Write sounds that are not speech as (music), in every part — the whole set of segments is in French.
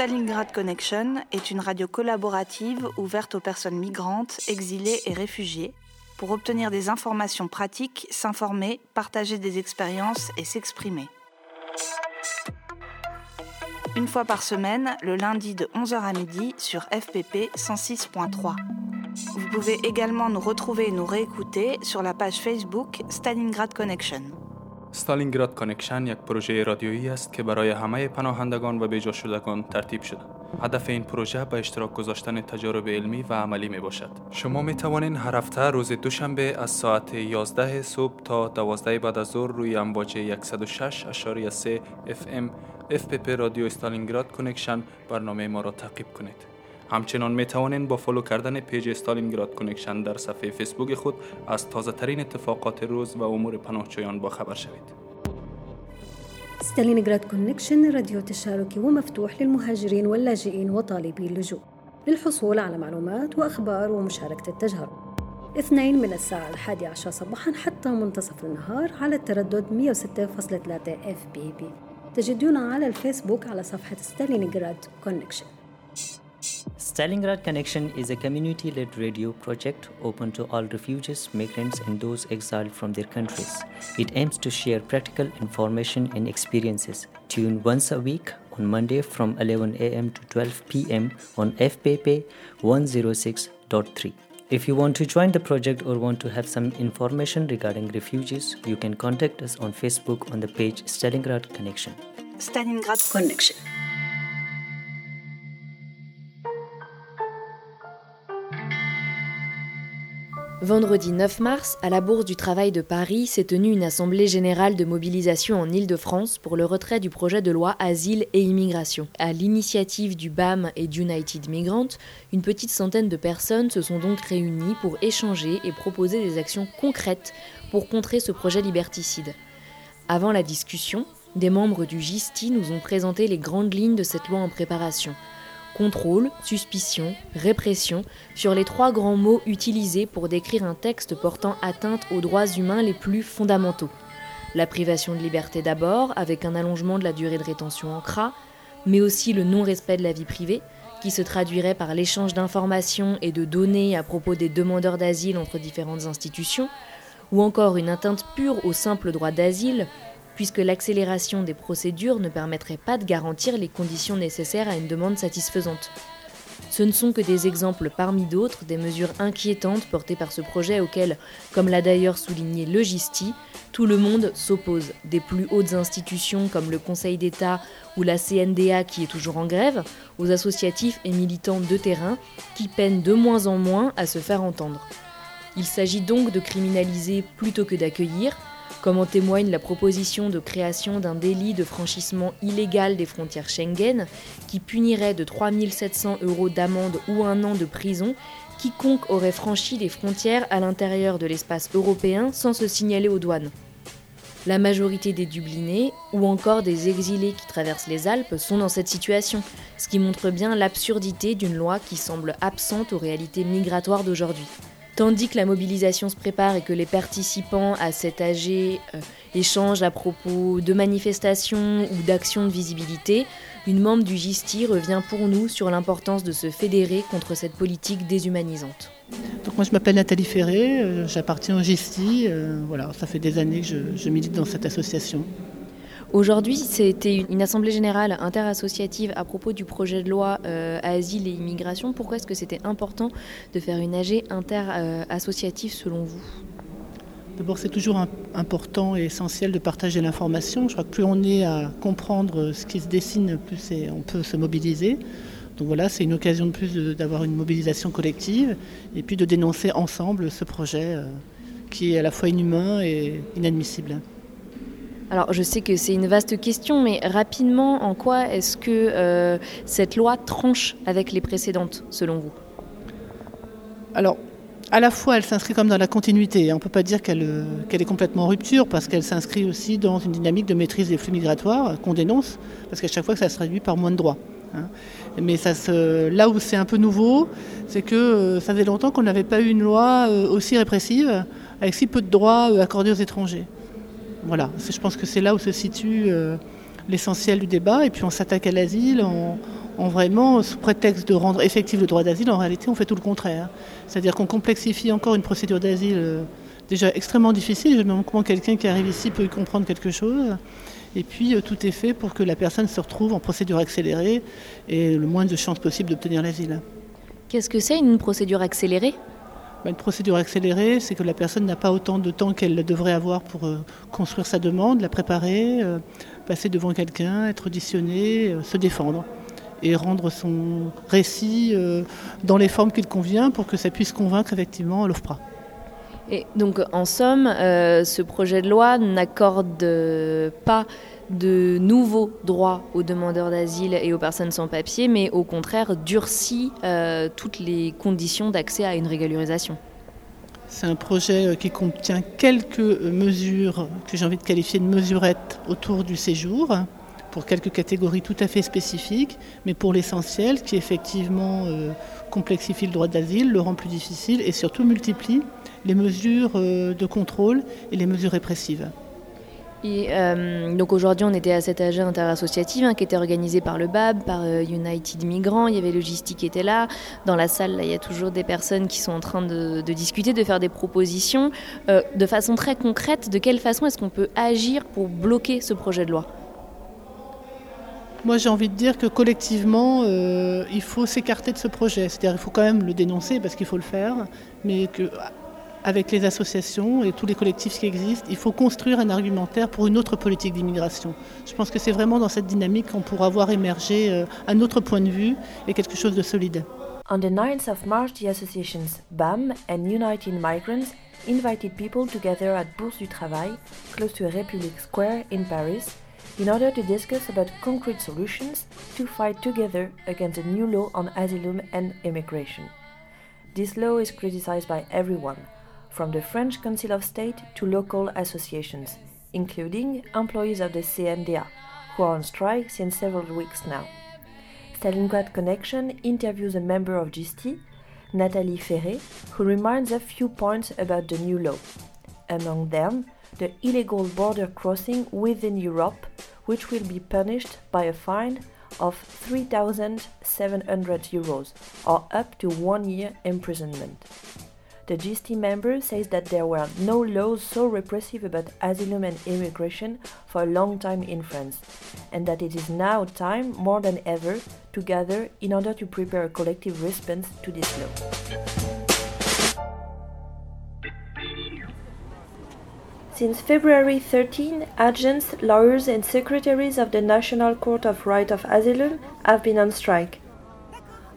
Stalingrad Connection est une radio collaborative ouverte aux personnes migrantes, exilées et réfugiées pour obtenir des informations pratiques, s'informer, partager des expériences et s'exprimer. Une fois par semaine, le lundi de 11h à midi sur FPP 106.3. Vous pouvez également nous retrouver et nous réécouter sur la page Facebook Stalingrad Connection. ستالینگراد کانکشن یک پروژه رادیویی است که برای همه پناهندگان و بیجا شدگان ترتیب شده. هدف این پروژه به اشتراک گذاشتن تجارب علمی و عملی می باشد. شما می توانید هر هفته روز دوشنبه از ساعت 11 صبح تا 12 بعد از ظهر روی امواج 106.3 FM FPP رادیو استالینگراد کنکشن برنامه ما را تعقیب کنید. همچنان می توانید با فالو کردن پیج استالینگراد کنکشن در صفحه فیسبوک خود از تازه ترین اتفاقات روز و امور پناهجویان با خبر شوید. ستالينغراد كونكشن راديو تشاركي ومفتوح للمهاجرين واللاجئين وطالبي اللجوء. للحصول على معلومات وأخبار ومشاركة التجارب اثنين من الساعة الحادية عشر صباحا حتى منتصف النهار على التردد 106.3 اف بي بي تجدونا على الفيسبوك على صفحة ستالينغراد كونكشن. Stalingrad Connection is a community led radio project open to all refugees, migrants, and those exiled from their countries. It aims to share practical information and experiences. Tune once a week on Monday from 11 a.m. to 12 p.m. on FPP 106.3. If you want to join the project or want to have some information regarding refugees, you can contact us on Facebook on the page Stalingrad Connection. Stalingrad Connection Vendredi 9 mars, à la Bourse du Travail de Paris, s'est tenue une assemblée générale de mobilisation en Île-de-France pour le retrait du projet de loi Asile et Immigration. À l'initiative du BAM et d'United Migrant, une petite centaine de personnes se sont donc réunies pour échanger et proposer des actions concrètes pour contrer ce projet liberticide. Avant la discussion, des membres du GISTI nous ont présenté les grandes lignes de cette loi en préparation contrôle, suspicion, répression, sur les trois grands mots utilisés pour décrire un texte portant atteinte aux droits humains les plus fondamentaux. La privation de liberté d'abord, avec un allongement de la durée de rétention en CRA, mais aussi le non-respect de la vie privée, qui se traduirait par l'échange d'informations et de données à propos des demandeurs d'asile entre différentes institutions, ou encore une atteinte pure au simple droit d'asile, puisque l'accélération des procédures ne permettrait pas de garantir les conditions nécessaires à une demande satisfaisante. Ce ne sont que des exemples parmi d'autres des mesures inquiétantes portées par ce projet auquel, comme l'a d'ailleurs souligné le GISTI, tout le monde s'oppose, des plus hautes institutions comme le Conseil d'État ou la CNDA qui est toujours en grève, aux associatifs et militants de terrain qui peinent de moins en moins à se faire entendre. Il s'agit donc de criminaliser plutôt que d'accueillir, comme en témoigne la proposition de création d'un délit de franchissement illégal des frontières Schengen, qui punirait de 3 700 euros d'amende ou un an de prison quiconque aurait franchi les frontières à l'intérieur de l'espace européen sans se signaler aux douanes. La majorité des Dublinés ou encore des exilés qui traversent les Alpes sont dans cette situation, ce qui montre bien l'absurdité d'une loi qui semble absente aux réalités migratoires d'aujourd'hui. Tandis que la mobilisation se prépare et que les participants à cet AG euh, échangent à propos de manifestations ou d'actions de visibilité, une membre du GISTI revient pour nous sur l'importance de se fédérer contre cette politique déshumanisante. Donc moi je m'appelle Nathalie Ferré, euh, j'appartiens au GISTI, euh, voilà, ça fait des années que je, je milite dans cette association. Aujourd'hui, c'était une assemblée générale interassociative à propos du projet de loi euh, asile et immigration. Pourquoi est-ce que c'était important de faire une AG interassociative selon vous? D'abord, c'est toujours important et essentiel de partager l'information. Je crois que plus on est à comprendre ce qui se dessine, plus on peut se mobiliser. Donc voilà, c'est une occasion de plus d'avoir une mobilisation collective et puis de dénoncer ensemble ce projet euh, qui est à la fois inhumain et inadmissible. Alors, je sais que c'est une vaste question, mais rapidement, en quoi est-ce que euh, cette loi tranche avec les précédentes, selon vous? Alors, à la fois, elle s'inscrit comme dans la continuité. On ne peut pas dire qu'elle euh, qu'elle est complètement en rupture, parce qu'elle s'inscrit aussi dans une dynamique de maîtrise des flux migratoires qu'on dénonce, parce qu'à chaque fois que ça se traduit par moins de droits. hein. Mais ça se, là où c'est un peu nouveau, c'est que euh, ça faisait longtemps qu'on n'avait pas eu une loi aussi répressive, avec si peu de droits accordés aux étrangers. Voilà, je pense que c'est là où se situe euh, l'essentiel du débat. Et puis on s'attaque à l'asile en, en vraiment, sous prétexte de rendre effectif le droit d'asile, en réalité, on fait tout le contraire. C'est-à-dire qu'on complexifie encore une procédure d'asile euh, déjà extrêmement difficile. Je me demande comment quelqu'un qui arrive ici peut y comprendre quelque chose. Et puis, euh, tout est fait pour que la personne se retrouve en procédure accélérée et le moins de chances possible d'obtenir l'asile. Qu'est-ce que c'est une procédure accélérée? Une procédure accélérée, c'est que la personne n'a pas autant de temps qu'elle devrait avoir pour euh, construire sa demande, la préparer, passer devant quelqu'un, être auditionnée, se défendre et rendre son récit euh, dans les formes qu'il convient pour que ça puisse convaincre effectivement l'OFPRA. Et donc, en somme, euh, ce projet de loi n'accorde pas de nouveaux droits aux demandeurs d'asile et aux personnes sans papier, mais au contraire durcit euh, toutes les conditions d'accès à une régularisation. C'est un projet qui contient quelques mesures que j'ai envie de qualifier de mesurettes autour du séjour pour quelques catégories tout à fait spécifiques, mais pour l'essentiel, qui effectivement euh, complexifie le droit d'asile, le rend plus difficile et surtout multiplie les mesures euh, de contrôle et les mesures répressives. Et euh, donc aujourd'hui, on était à cette AG interassociative hein, qui était organisée par le BAB, par United Migrants. Il y avait Logistique qui était là. Dans la salle, il y a toujours des personnes qui sont en train de discuter, de faire des propositions. de façon très concrète, de quelle façon est-ce qu'on peut agir pour bloquer ce projet de loi? Moi, j'ai envie de dire que collectivement, euh, il faut s'écarter de ce projet. C'est-à-dire qu'il faut quand même le dénoncer parce qu'il faut le faire, mais que avec les associations et tous les collectifs qui existent, il faut construire un argumentaire pour une autre politique d'immigration. Je pense que c'est vraiment dans cette dynamique qu'on pourra voir émerger euh, un autre point de vue et quelque chose de solide. On the 9th of associations BAM and United Migrants invited people together at Bourse du Travail, close to Republic Square in Paris, in order to discuss about concrete solutions to fight together against a new law on asylum and immigration. This law is criticized by everyone, from the French Council of State to local associations, including employees of the CNDA, who are on strike since several weeks now. Stalingrad Connection interviews a member of GST, Nathalie Ferré, who reminds a few points about the new law. Among them, the illegal border crossing within Europe, which will be punished by a fine of 3,700 euros or up to one year imprisonment. The GST member says that there were no laws so repressive about asylum and immigration for a long time in France, and that it is now time more than ever to gather in order to prepare a collective response to this law. Since February 13, agents, lawyers, and secretaries of the National Court of Right of Asylum have been on strike.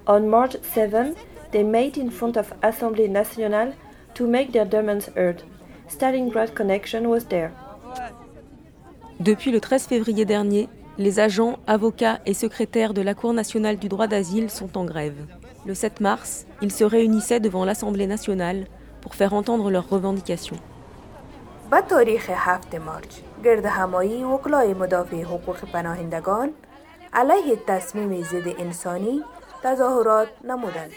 On March 7, they met in front of Assemblée Nationale to make their demands heard. Stalingrad Connection was there. Depuis le 13 février dernier, les agents, avocats et secrétaires de la Cour nationale du droit d'asile sont en grève. Le 7 mars, ils se réunissaient devant l'Assemblée nationale pour faire entendre leurs revendications. و تاریخ 7 مارچ گرد همایی وکلای مدافع حقوق پناهندگان علیه تصمیم ضد انسانی تظاهرات نمودند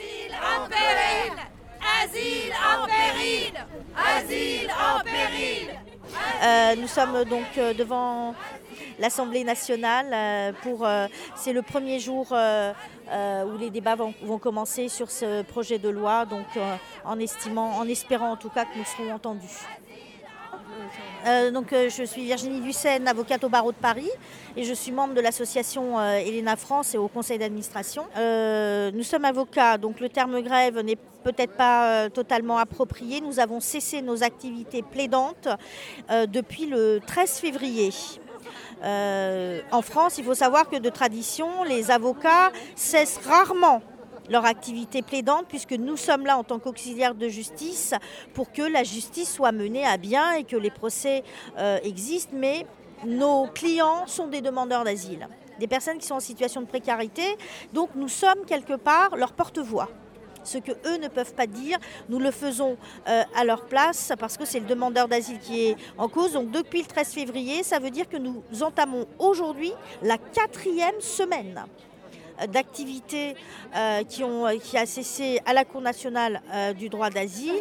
Euh, nous sommes donc euh, devant l'Assemblée nationale euh, pour euh, c'est le premier jour euh, euh, où les débats vont, vont, commencer sur ce projet de loi donc en estimant en espérant en tout cas que nous serons entendus. Euh, donc, euh, je suis Virginie Dussen, avocate au barreau de Paris, et je suis membre de l'association euh, Elena France et au conseil d'administration. Nous sommes avocats, donc le terme grève n'est peut-être pas totalement approprié. Nous avons cessé nos activités plaidantes depuis le 13 février. en France, il faut savoir que de tradition, les avocats cessent rarement leur activité plaidante, puisque nous sommes là en tant qu'auxiliaires de justice pour que la justice soit menée à bien et que les procès euh, existent, mais nos clients sont des demandeurs d'asile, des personnes qui sont en situation de précarité, donc nous sommes quelque part leur porte-voix. Ce que eux ne peuvent pas dire, nous le faisons euh, à leur place parce que c'est le demandeur d'asile qui est en cause. Donc depuis le 13 février, ça veut dire que nous entamons aujourd'hui la quatrième semaine d'activités euh, qui, ont, qui a cessé à la Cour nationale euh, du droit d'asile,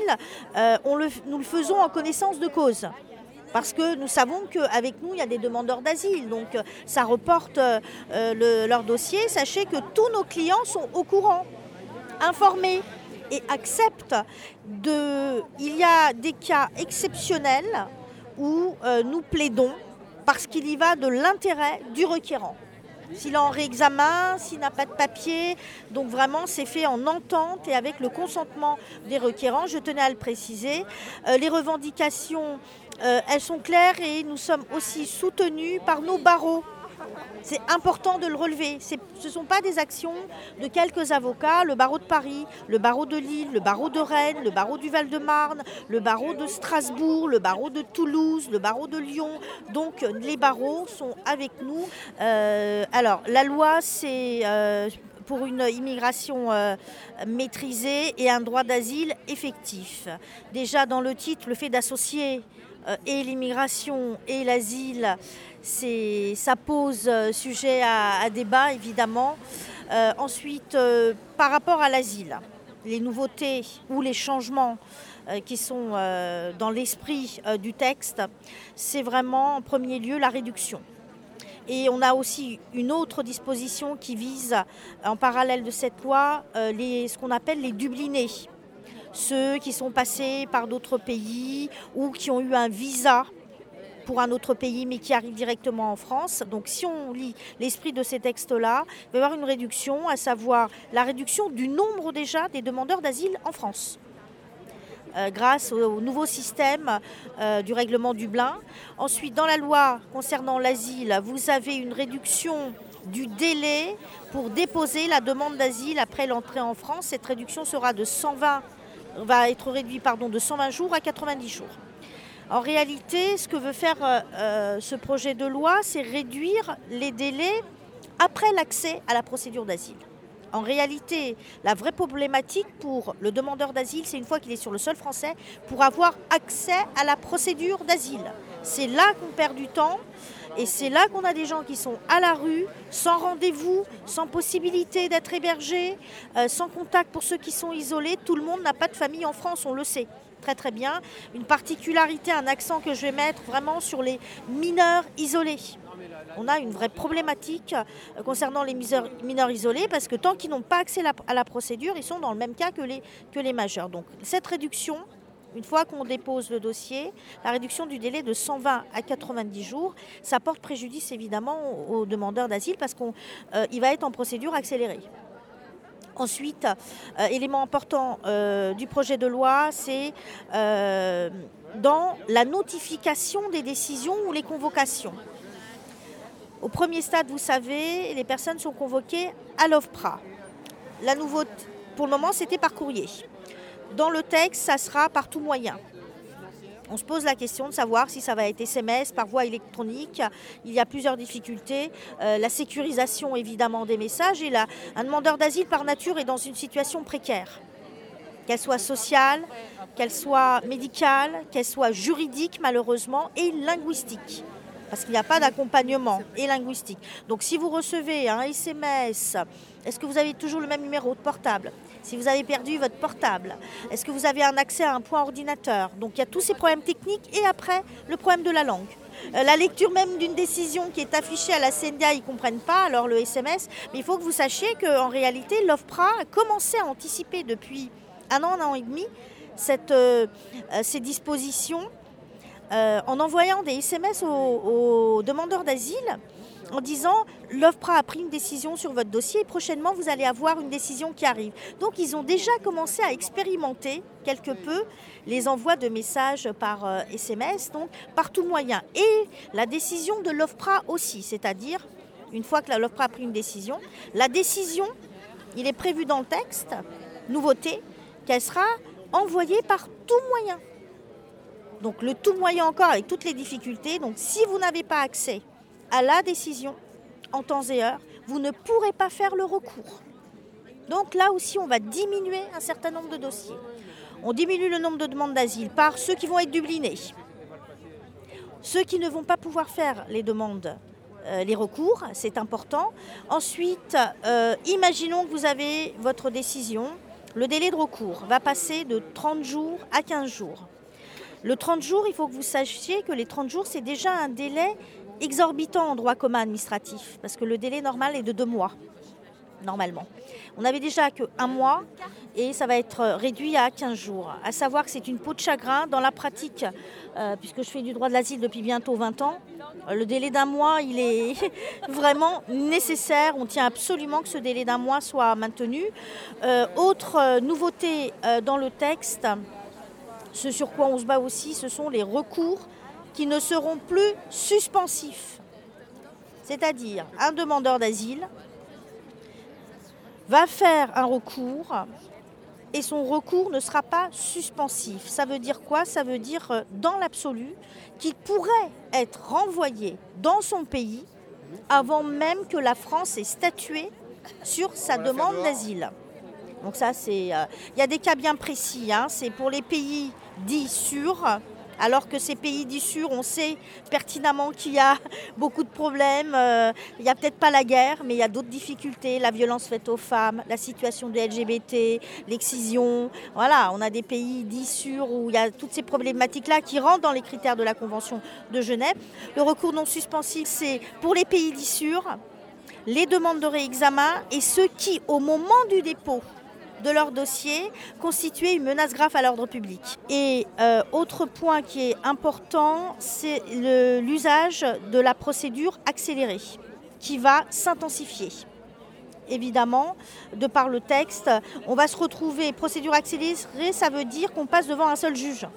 euh, nous le faisons en connaissance de cause. parce que nous savons qu'avec nous, il y a des demandeurs d'asile. Donc ça reporte leur dossier. Sachez que tous nos clients sont au courant, informés et acceptent de... Il y a des cas exceptionnels où nous plaidons parce qu'il y va de l'intérêt du requérant s'il est en réexamen, s'il n'a pas de papier. Donc vraiment, c'est fait en entente et avec le consentement des requérants. Je tenais à le préciser. Euh, les revendications, euh, elles sont claires et nous sommes aussi soutenus par nos barreaux c'est important de le relever. Ce ne sont pas des actions de quelques avocats. Le barreau de Paris, le barreau de Lille, le barreau de Rennes, le barreau du Val-de-Marne, le barreau de Strasbourg, le barreau de Toulouse, le barreau de Lyon. Donc les barreaux sont avec nous. Euh, alors la loi, c'est... Euh, pour une immigration euh, maîtrisée et un droit d'asile effectif. Déjà dans le titre, le fait d'associer et l'immigration et l'asile, ça pose euh, sujet à, débat, évidemment. Euh, ensuite, euh, par rapport à l'asile, les nouveautés ou les changements qui sont dans l'esprit du texte, c'est vraiment en premier lieu la réduction. Et on a aussi une autre disposition qui vise, en parallèle de cette loi, ce qu'on appelle les dublinés. Ceux qui sont passés par d'autres pays ou qui ont eu un visa pour un autre pays, mais qui arrive directement en France. Donc si on lit l'esprit de ces textes-là, il va y avoir une réduction, à savoir la réduction du nombre déjà des demandeurs d'asile en France. Euh, grâce au, nouveau système euh, du règlement Dublin. Ensuite, dans la loi concernant l'asile, vous avez une réduction du délai pour déposer la demande d'asile après l'entrée en France. Cette réduction sera de 120, va être pardon, de 120 jours à 90 jours. En réalité, ce que veut faire euh, euh, ce projet de loi, c'est réduire les délais après l'accès à la procédure d'asile. En réalité, la vraie problématique pour le demandeur d'asile, c'est une fois qu'il est sur le sol français, pour avoir accès à la procédure d'asile. C'est là qu'on perd du temps et c'est là qu'on a des gens qui sont à la rue, sans rendez-vous, sans possibilité d'être hébergés, euh, sans contact pour ceux qui sont isolés. Tout le monde n'a pas de famille en France, on le sait très très bien. Une particularité, un accent que je vais mettre vraiment sur les mineurs isolés. On a une vraie problématique euh, concernant les mineurs isolés parce que tant qu'ils n'ont pas accès à la procédure, ils sont dans le même cas que les, que les majeurs. Donc cette réduction, une fois qu'on dépose le dossier, la réduction du délai de 120 à 90 jours, ça porte préjudice évidemment aux demandeurs d'asile parce qu'il euh, va être en procédure accélérée. Ensuite, euh, élément important euh, du projet de loi, c'est dans la notification des décisions ou les convocations. Au premier stade, vous savez, les personnes sont convoquées à l'OFPRA. La nouveauté, pour le moment, c'était par courrier. Dans le texte, ça sera par tout moyen. On se pose la question de savoir si ça va être SMS, par voie électronique. Il y a plusieurs difficultés. Euh, la sécurisation évidemment des messages et là, un demandeur d'asile par nature est dans une situation précaire. Qu'elle soit sociale, qu'elle soit médicale, qu'elle soit juridique malheureusement et linguistique parce qu'il n'y a pas d'accompagnement et linguistique. Donc si vous recevez un SMS, est-ce que vous avez toujours le même numéro de portable? Si vous avez perdu votre portable, est-ce que vous avez un accès à un point ordinateur? Donc il y a tous ces problèmes techniques et après le problème de la langue. Euh, la lecture même d'une décision qui est affichée à la CNDA, ils ne comprennent pas, alors le SMS. Mais il faut que vous sachiez qu'en réalité, l'OFPRA a commencé à anticiper depuis un an, un an et demi euh, euh, ces dispositions en envoyant des SMS aux demandeurs d'asile en disant l'OFPRA a pris une décision sur votre dossier et prochainement vous allez avoir une décision qui arrive. Donc ils ont déjà commencé à expérimenter quelque peu les envois de messages par SMS, euh, donc par tout moyen. Et la décision de l'OFPRA aussi, c'est-à-dire une fois que l'OFPRA a pris une décision, la décision, il est prévu dans le texte, nouveauté, qu'elle sera envoyée par tout moyen. Donc le tout moyen encore avec toutes les difficultés. Donc si vous n'avez pas accès à la décision en temps et heure, vous ne pourrez pas faire le recours. Donc là aussi, on va diminuer un certain nombre de dossiers. On diminue le nombre de demandes d'asile par ceux qui vont être dublinés. Ceux qui ne vont pas pouvoir faire les demandes, euh, les recours, c'est important. Ensuite, euh, imaginons que vous avez votre décision. Le délai de recours va passer de 30 jours à 15 jours. Le 30 jours, il faut que vous sachiez que les 30 jours, c'est déjà un délai exorbitant en droit commun administratif, parce que le délai normal est de deux mois, normalement. On avait déjà qu'un mois et ça va être réduit à 15 jours. À savoir que c'est une peau de chagrin. Dans la pratique, euh, puisque je fais du droit de l'asile depuis bientôt 20 ans, le délai d'un mois, il est (laughs) vraiment nécessaire. On tient absolument que ce délai d'un mois soit maintenu. Euh, autre nouveauté euh, dans le texte, ce sur quoi on se bat aussi, ce sont les recours qui ne seront plus suspensifs. C'est-à-dire un demandeur d'asile va faire un recours et son recours ne sera pas suspensif. Ça veut dire quoi? Ça veut dire euh, dans l'absolu qu'il pourrait être renvoyé dans son pays avant même que la France ait statué sur sa demande d'asile. Donc ça, c'est... Euh, il y a des cas bien précis. Hein. C'est pour les pays dits sûrs alors que ces pays d'issue, on sait pertinemment qu'il y a (laughs) beaucoup de problèmes. Euh, il n'y a peut-être pas la guerre, mais il y a d'autres difficultés, la violence faite aux femmes, la situation des LGBT, l'excision. Voilà, on a des pays d'issue où il y a toutes ces problématiques-là qui rentrent dans les critères de la Convention de Genève. Le recours non suspensif, c'est pour les pays d'issue, les demandes de réexamen et ceux qui, au moment du dépôt, de leur dossier constituer une menace grave à l'ordre public. Et euh, autre point qui est important, c'est l'usage de la procédure accélérée qui va s'intensifier. Évidemment, de par le texte, on va se retrouver, procédure accélérée, ça veut dire qu'on passe devant un seul juge.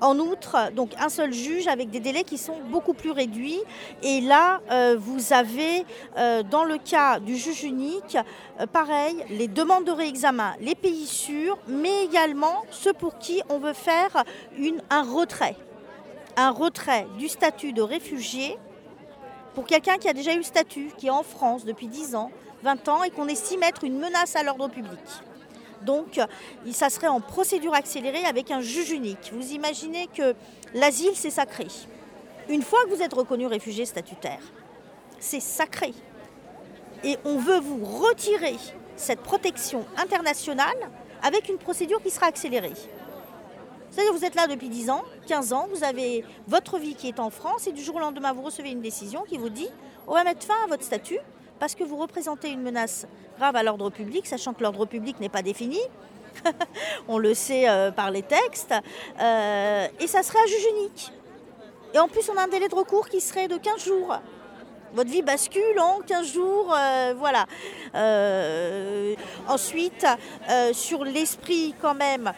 En outre, donc un seul juge avec des délais qui sont beaucoup plus réduits. Et là, euh, vous avez, euh, dans le cas du juge unique, euh, pareil, les demandes de réexamen, les pays sûrs, mais également ceux pour qui on veut faire un retrait. Un retrait du statut de réfugié pour quelqu'un qui a déjà eu le statut, qui est en France depuis 10 ans, 20 ans, et qu'on estime être une menace à l'ordre public. Donc, ça serait en procédure accélérée avec un juge unique. Vous imaginez que l'asile, c'est sacré. Une fois que vous êtes reconnu réfugié statutaire, c'est sacré. Et on veut vous retirer cette protection internationale avec une procédure qui sera accélérée. C'est-à-dire que vous êtes là depuis 10 ans, 15 ans, vous avez votre vie qui est en France et du jour au lendemain, vous recevez une décision qui vous dit on va mettre fin à votre statut parce que vous représentez une menace grave à l'ordre public, sachant que l'ordre public n'est pas défini. (laughs) On le sait euh, par les textes. Euh, et ça serait un juge unique. Et en plus, on a un délai de recours qui serait de 15 jours. Votre vie bascule en 15 jours, euh, voilà. ensuite, sur l'esprit quand même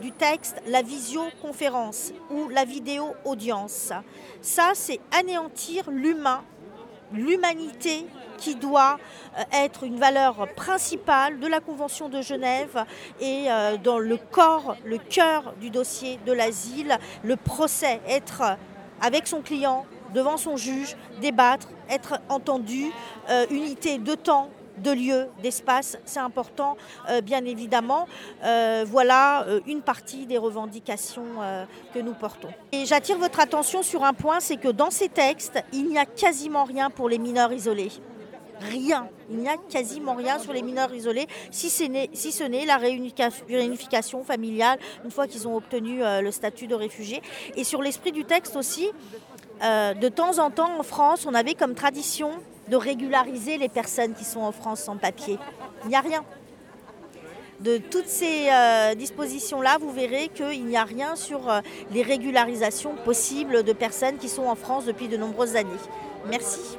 du texte, la visioconférence ou la vidéo audience. Ça, c'est anéantir l'humain, l'humanité qui doit euh, être une valeur principale de la Convention de Genève et euh, dans le corps, le cœur du dossier de l'asile, le procès, être avec son client, devant son juge, débattre, être entendu, euh, unité de temps, de lieu, d'espace, c'est important, bien évidemment. voilà une partie des revendications que nous portons. Et j'attire votre attention sur un point, c'est que dans ces textes, il n'y a quasiment rien pour les mineurs isolés rien. Il n'y a quasiment rien sur les mineurs isolés, si, si ce n'est la réunification familiale une fois qu'ils ont obtenu euh, le statut de réfugié. Et sur l'esprit du texte aussi, euh, de temps en temps en France, on avait comme tradition de régulariser les personnes qui sont en France sans papier. Il n'y a rien. De toutes ces euh, dispositions-là, vous verrez qu'il n'y a rien sur les régularisations possibles de personnes qui sont en France depuis de nombreuses années. Merci.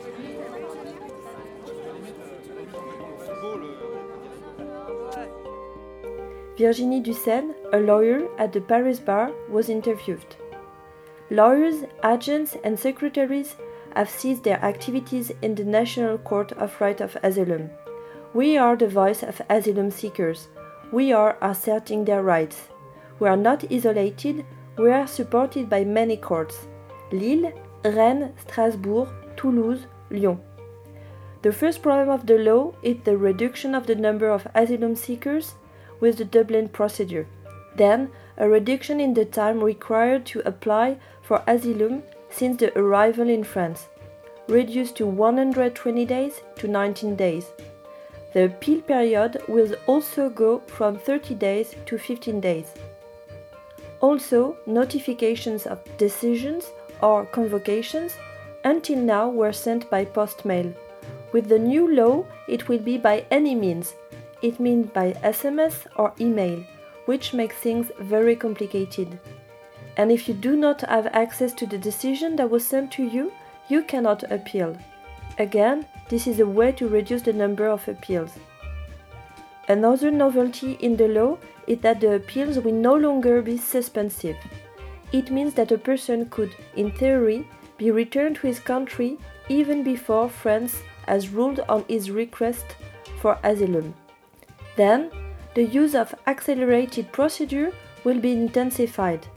Virginie Dussel, a lawyer at the Paris bar, was interviewed. Lawyers, agents, and secretaries have ceased their activities in the National Court of Right of Asylum. We are the voice of asylum seekers. We are asserting their rights. We are not isolated, we are supported by many courts Lille, Rennes, Strasbourg, Toulouse, Lyon. The first problem of the law is the reduction of the number of asylum seekers with the Dublin procedure. Then, a reduction in the time required to apply for asylum since the arrival in France, reduced to 120 days to 19 days. The appeal period will also go from 30 days to 15 days. Also, notifications of decisions or convocations until now were sent by post mail. With the new law, it will be by any means. It means by SMS or email, which makes things very complicated. And if you do not have access to the decision that was sent to you, you cannot appeal. Again, this is a way to reduce the number of appeals. Another novelty in the law is that the appeals will no longer be suspensive. It means that a person could, in theory, be returned to his country even before France has ruled on his request for asylum. Then, the use of accelerated procedure will be intensified.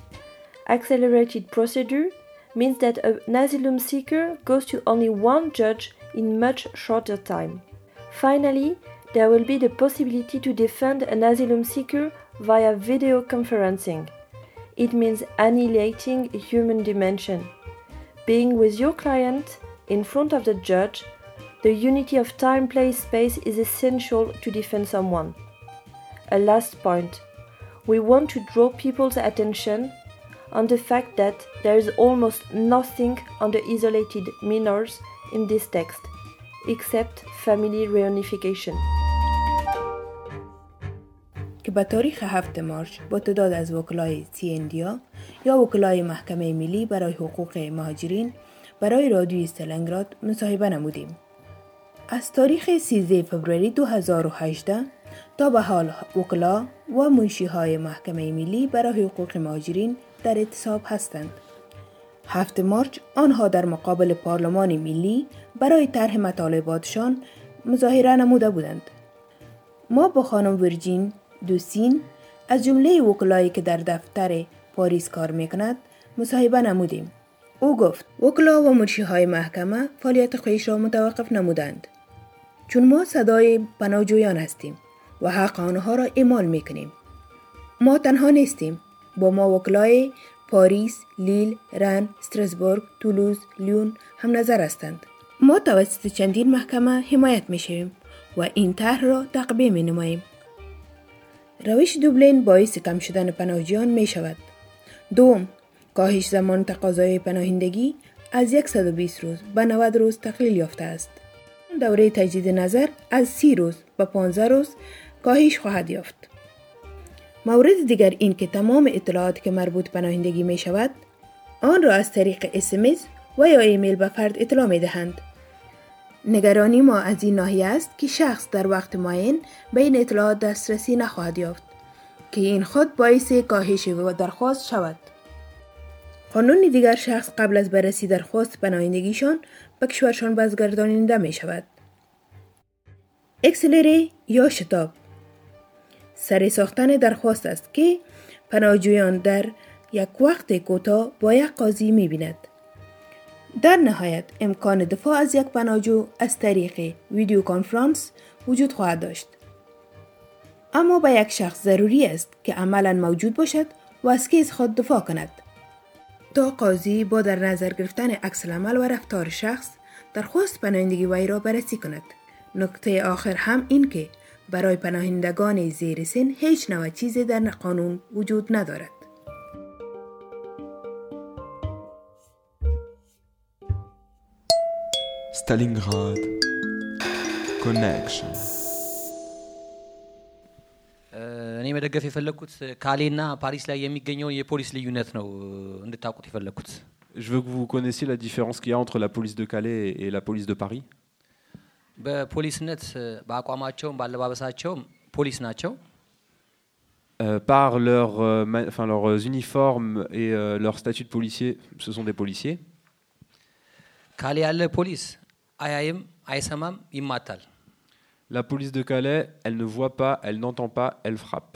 Accelerated procedure means that an asylum seeker goes to only one judge in much shorter time. Finally, there will be the possibility to defend an asylum seeker via video conferencing. It means annihilating human dimension. Being with your client in front of the judge, the unity of time, place, space is essential to defend someone. A last point. We want to draw people's attention on the fact that there is almost nothing on the isolated minors in this text, except family reunification. که به تاریخ هفت مارچ با تعداد از وکلای سیندیا یا وکلای محکمه ملی برای حقوق مهاجرین برای رادیوی استالنگراد مصاحبه نمودیم. از تاریخ 13 فوریه 2018 تا به حال وکلا و منشی های محکمه ملی برای حقوق مهاجرین در اعتصاب هستند. هفت مارچ آنها در مقابل پارلمان ملی برای طرح مطالباتشان مظاهره نموده بودند. ما با خانم ورجین دوسین از جمله وکلایی که در دفتر پاریس کار می‌کند مصاحبه نمودیم. او گفت وکلا و منشی های محکمه فعالیت خودش را متوقف نمودند. چون ما صدای پناهجویان هستیم و حق آنها را اعمال می‌کنیم. ما تنها نیستیم. با ما وکلای پاریس، لیل، رن، استراسبورگ، تولوز، لیون هم نظر هستند. ما توسط چندین محکمه حمایت می شویم و این طرح را تقبیه می نماییم. روش دوبلین باعث کم شدن پناهجویان می شود. دوم، کاهش زمان تقاضای پناهندگی از 120 روز به 90 روز تقلیل یافته است. دوره تجدید نظر از 30 روز به 15 روز کاهش خواهد یافت. مورد دیگر این که تمام اطلاعات که مربوط پناهندگی می شود آن را از طریق اسمس و یا ایمیل به فرد اطلاع می دهند. نگرانی ما از این ناحیه است که شخص در وقت معین به این اطلاعات دسترسی نخواهد یافت که این خود باعث کاهش و درخواست شود. قانون دیگر شخص قبل از بررسی درخواست پناهندگیشان به کشورشان بازگردانیده می شود. اکسلری یا شتاب سر ساختن درخواست است که پناهجویان در یک وقت کوتاه با یک قاضی می بیند. در نهایت امکان دفاع از یک پناهجو از طریق ویدیو کنفرانس وجود خواهد داشت. اما به یک شخص ضروری است که عملا موجود باشد و از کیس خود دفاع کند. تا قاضی با در نظر گرفتن عکس عمل و رفتار شخص درخواست پناهندگی وی را بررسی کند. نکته آخر هم این که برای پناهندگان زیر سن هیچ نوع چیزی در قانون وجود ندارد. Stalingrad Connection እኔ መደገፍ የፈለግኩት ካሌና ፓሪስ ላይ የሚገኘውን የፖሊስ ልዩነት ነው እንድታውቁት የፈለግኩት። Je veux que vous connaissiez la différence qu'il y a entre la police de Calais et la police de Paris. በፖሊስነት በአቋማቸውም ባለባበሳቸውም ፖሊስ ናቸው። Euh, par leur, euh, ma- enfin, leurs uniformes et euh, leur statut de policier, ce sont des policiers. ካሌ ያለ ፖሊስ አያይም፣ አይሰማም፣ ይማታል። La police de Calais, elle ne voit pas, elle n'entend pas, elle frappe.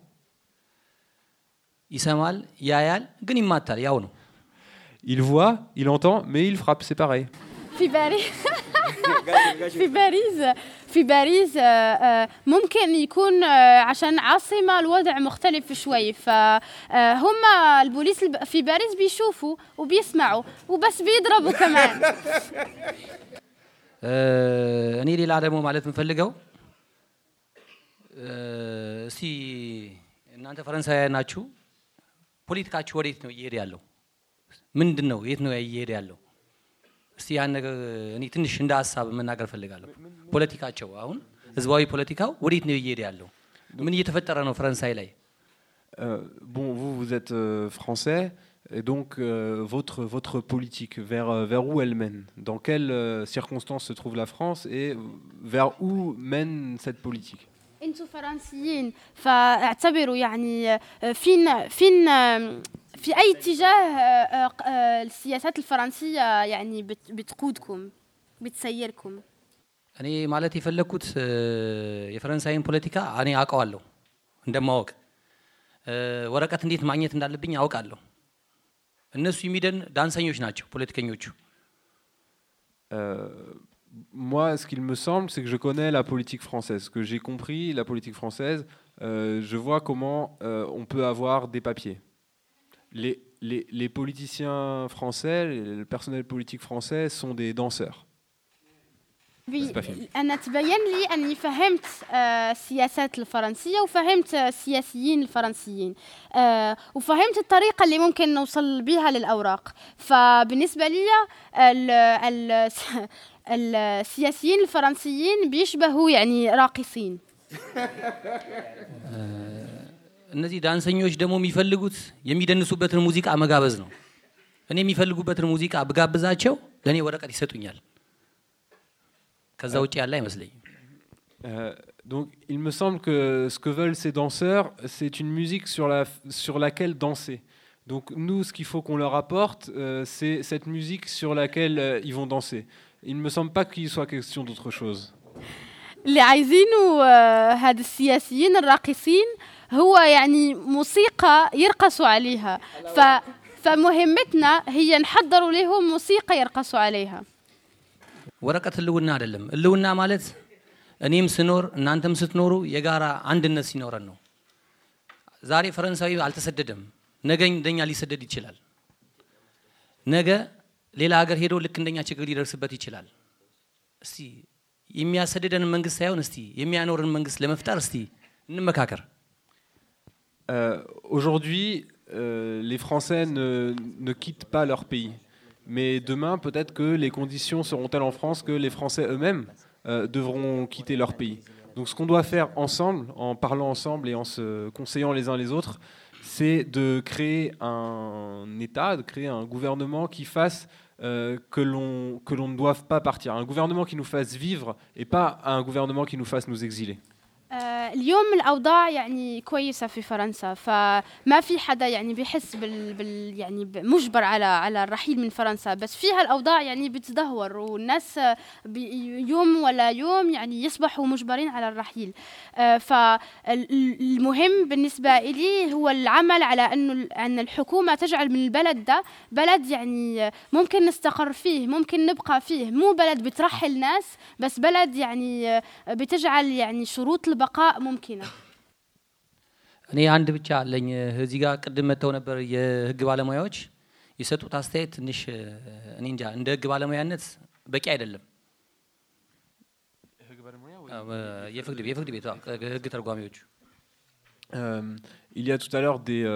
ይሰማል፣ ያያል፣ ግን ይማታል። ያው ነው። Il voit, il entend, mais il frappe, c'est pareil. في باريس في باريس في باريس آه، آه، ممكن يكون آه، عشان عاصمة الوضع مختلف شوي فهم البوليس الب- في باريس بيشوفوا وبيسمعوا وبس بيضربوا كمان እኔ ሌላ ደግሞ ማለት የምፈልገው እስቲ እናንተ ፈረንሳውያን ናችሁ፣ ፖለቲካችሁ ወዴት ነው እየሄደ ያለው? ምንድን ነው? የት ነው እየሄደ ያለው? እስቲ ያን ነገር እኔ ትንሽ እንደ ሀሳብ መናገር ፈልጋለሁ። ፖለቲካቸው አሁን ህዝባዊ ፖለቲካው ወዴት ነው እየሄደ ያለው? ምን እየተፈጠረ ነው ፈረንሳይ ላይ? Euh, bon, vous, vous êtes euh, français, et donc euh, votre, votre politique, vers, euh, vers où elle mène Dans quelles euh, circonstances se trouve la France et vers où mène cette politique انتوا فرنسيين فاعتبروا يعني آه، فين فين آه، في اي اتجاه آه، آه، السياسات الفرنسيه يعني بت- بتقودكم بتسيركم እኔ ማለት የፈለግኩት እ፣ የፈረንሳይን ፖለቲካ እኔ አውቀዋለሁ እንደማወቅ እ፣ ወረቀት እንዴት ማግኘት እንዳለብኝ አውቃለሁ። እነሱ የሚደን ዳንሰኞች ናቸው ፖለቲከኞቹ። Euh, moi, ce qu'il me semble, c'est que je connais la politique française. Ce que j'ai compris, la politique française, euh, je vois comment euh, on peut avoir des papiers. Les, les, les politiciens français, les- le personnel politique français sont des danseurs. بي... C'est pas fini. انا تبين لي اني فهمت آه، السياسات الفرنسيه وفهمت آه، السياسيين الفرنسيين آه، وفهمت الطريقه اللي ممكن نوصل بها للاوراق فبالنسبه لي ال... ال... السياسيين الفرنسيين بيشبهوا يعني راقصين እነዚህ ዳንሰኞች ደግሞ የሚፈልጉት የሚደንሱበትን ሙዚቃ መጋበዝ ነው። እኔ የሚፈልጉበትን ሙዚቃ ብጋብዛቸው ለእኔ ወረቀት ይሰጡኛል። ከዛ ውጭ ያለ አይመስለኝም። (laughs) Euh, donc, il me semble que ce que veulent ces danseurs, c'est une musique sur, la, sur laquelle danser. Donc, nous, ce qu'il faut qu'on leur apporte, euh, c'est cette musique sur laquelle euh, ils vont danser. Il ne me semble pas qu'il soit question d'autre chose. اللي عايزينه آه، هاد السياسيين الراقصين هو يعني موسيقى يرقصوا عليها ف فمهمتنا هي نحضروا لهم موسيقى يرقصوا عليها ወረቀት ህልውና አይደለም። ህልውና ማለት እኔም ስኖር እናንተም ስትኖሩ የጋራ አንድነት ሲኖረን ነው። ዛሬ ፈረንሳዊ አልተሰደደም፣ ነገ እንደኛ ሊሰደድ ይችላል። ነገ ሌላ ሀገር ሄዶ ልክ እንደኛ ችግር ሊደርስበት ይችላል። እስቲ የሚያሰድደን መንግስት ሳይሆን እስቲ የሚያኖርን መንግስት ለመፍጠር እስቲ እንመካከር። Euh, Aujourd'hui, euh, les Français ne, ne quittent pas leur pays. Mais demain, peut-être que les conditions seront telles en France que les Français eux-mêmes euh, devront quitter leur pays. Donc ce qu'on doit faire ensemble, en parlant ensemble et en se conseillant les uns les autres, c'est de créer un État, de créer un gouvernement qui fasse euh, que l'on que l'on ne doive pas partir, un gouvernement qui nous fasse vivre et pas un gouvernement qui nous fasse nous exiler. آه، اليوم الأوضاع يعني كويسة في فرنسا فما في حدا يعني بيحس بال, بال يعني مجبر على على الرحيل من فرنسا بس فيها الأوضاع يعني بتدهور والناس يوم ولا يوم يعني يصبحوا مجبرين على الرحيل. آه، فالمهم بالنسبة إلي هو العمل على أنه ال- أن الحكومة تجعل من البلد ده بلد يعني ممكن نستقر فيه ممكن نبقى فيه مو بلد بترحل ناس بس بلد يعني بتجعل يعني شروط البقاء ممكنة እኔ አንድ ብቻ አለኝ። እዚህ ጋር ቅድም መጥተው ነበር የህግ ባለሙያዎች የሰጡት አስተያየት ትንሽ እኔ እንጃ እንደ ህግ ባለሙያነት በቂ አይደለም። አዎ፣ የፍርድ ቤት የፍርድ ቤት አዎ፣ ህግ ተርጓሚዎቹ Euh, il y a tout à l'heure des, euh,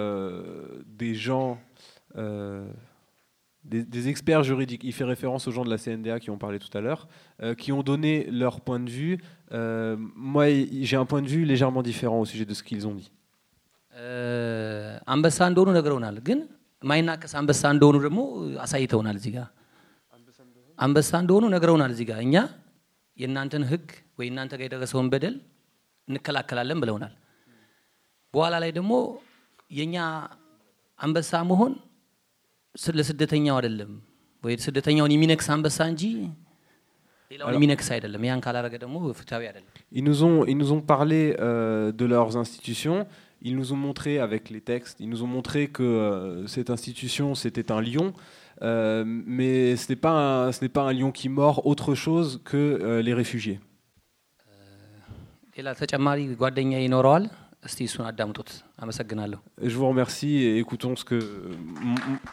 des gens, euh, des, des experts juridiques, il fait référence aux gens de la CNDA qui ont parlé tout à l'heure, euh, qui ont donné leur point de vue. Euh, moi, y- j'ai un point de vue légèrement différent au sujet de ce qu'ils ont dit. አንበሳ እንደሆኑ ነግረውናል። ግን ማይናቀስ አንበሳ እንደሆኑ ደግሞ አሳይተውናል። እዚህ ጋር አንበሳ እንደሆኑ ነግረውናል። እዚህ ጋር እኛ የእናንተን ህግ ወይ እናንተ ጋር የደረሰውን በደል እንከላከላለን ብለውናል። በኋላ ላይ ደግሞ የእኛ አንበሳ መሆን ስ- ለስደተኛው አይደለም ወይ ስደተኛውን የሚነክስ አንበሳ እንጂ ሌላውን Alors- የሚነክስ አይደለም። ያን ካላረገ ደግሞ ፍትሃዊ አይደለም። Ils nous ont, ils nous ont parlé euh, de leurs institutions, ils nous ont montré avec les textes, ils nous ont montré que euh, cette institution c'était un lion. Euh, mais ce n'est pas, un, ce n'est pas un lion qui mord autre chose que euh, les réfugiés. Je vous remercie et écoutons ce que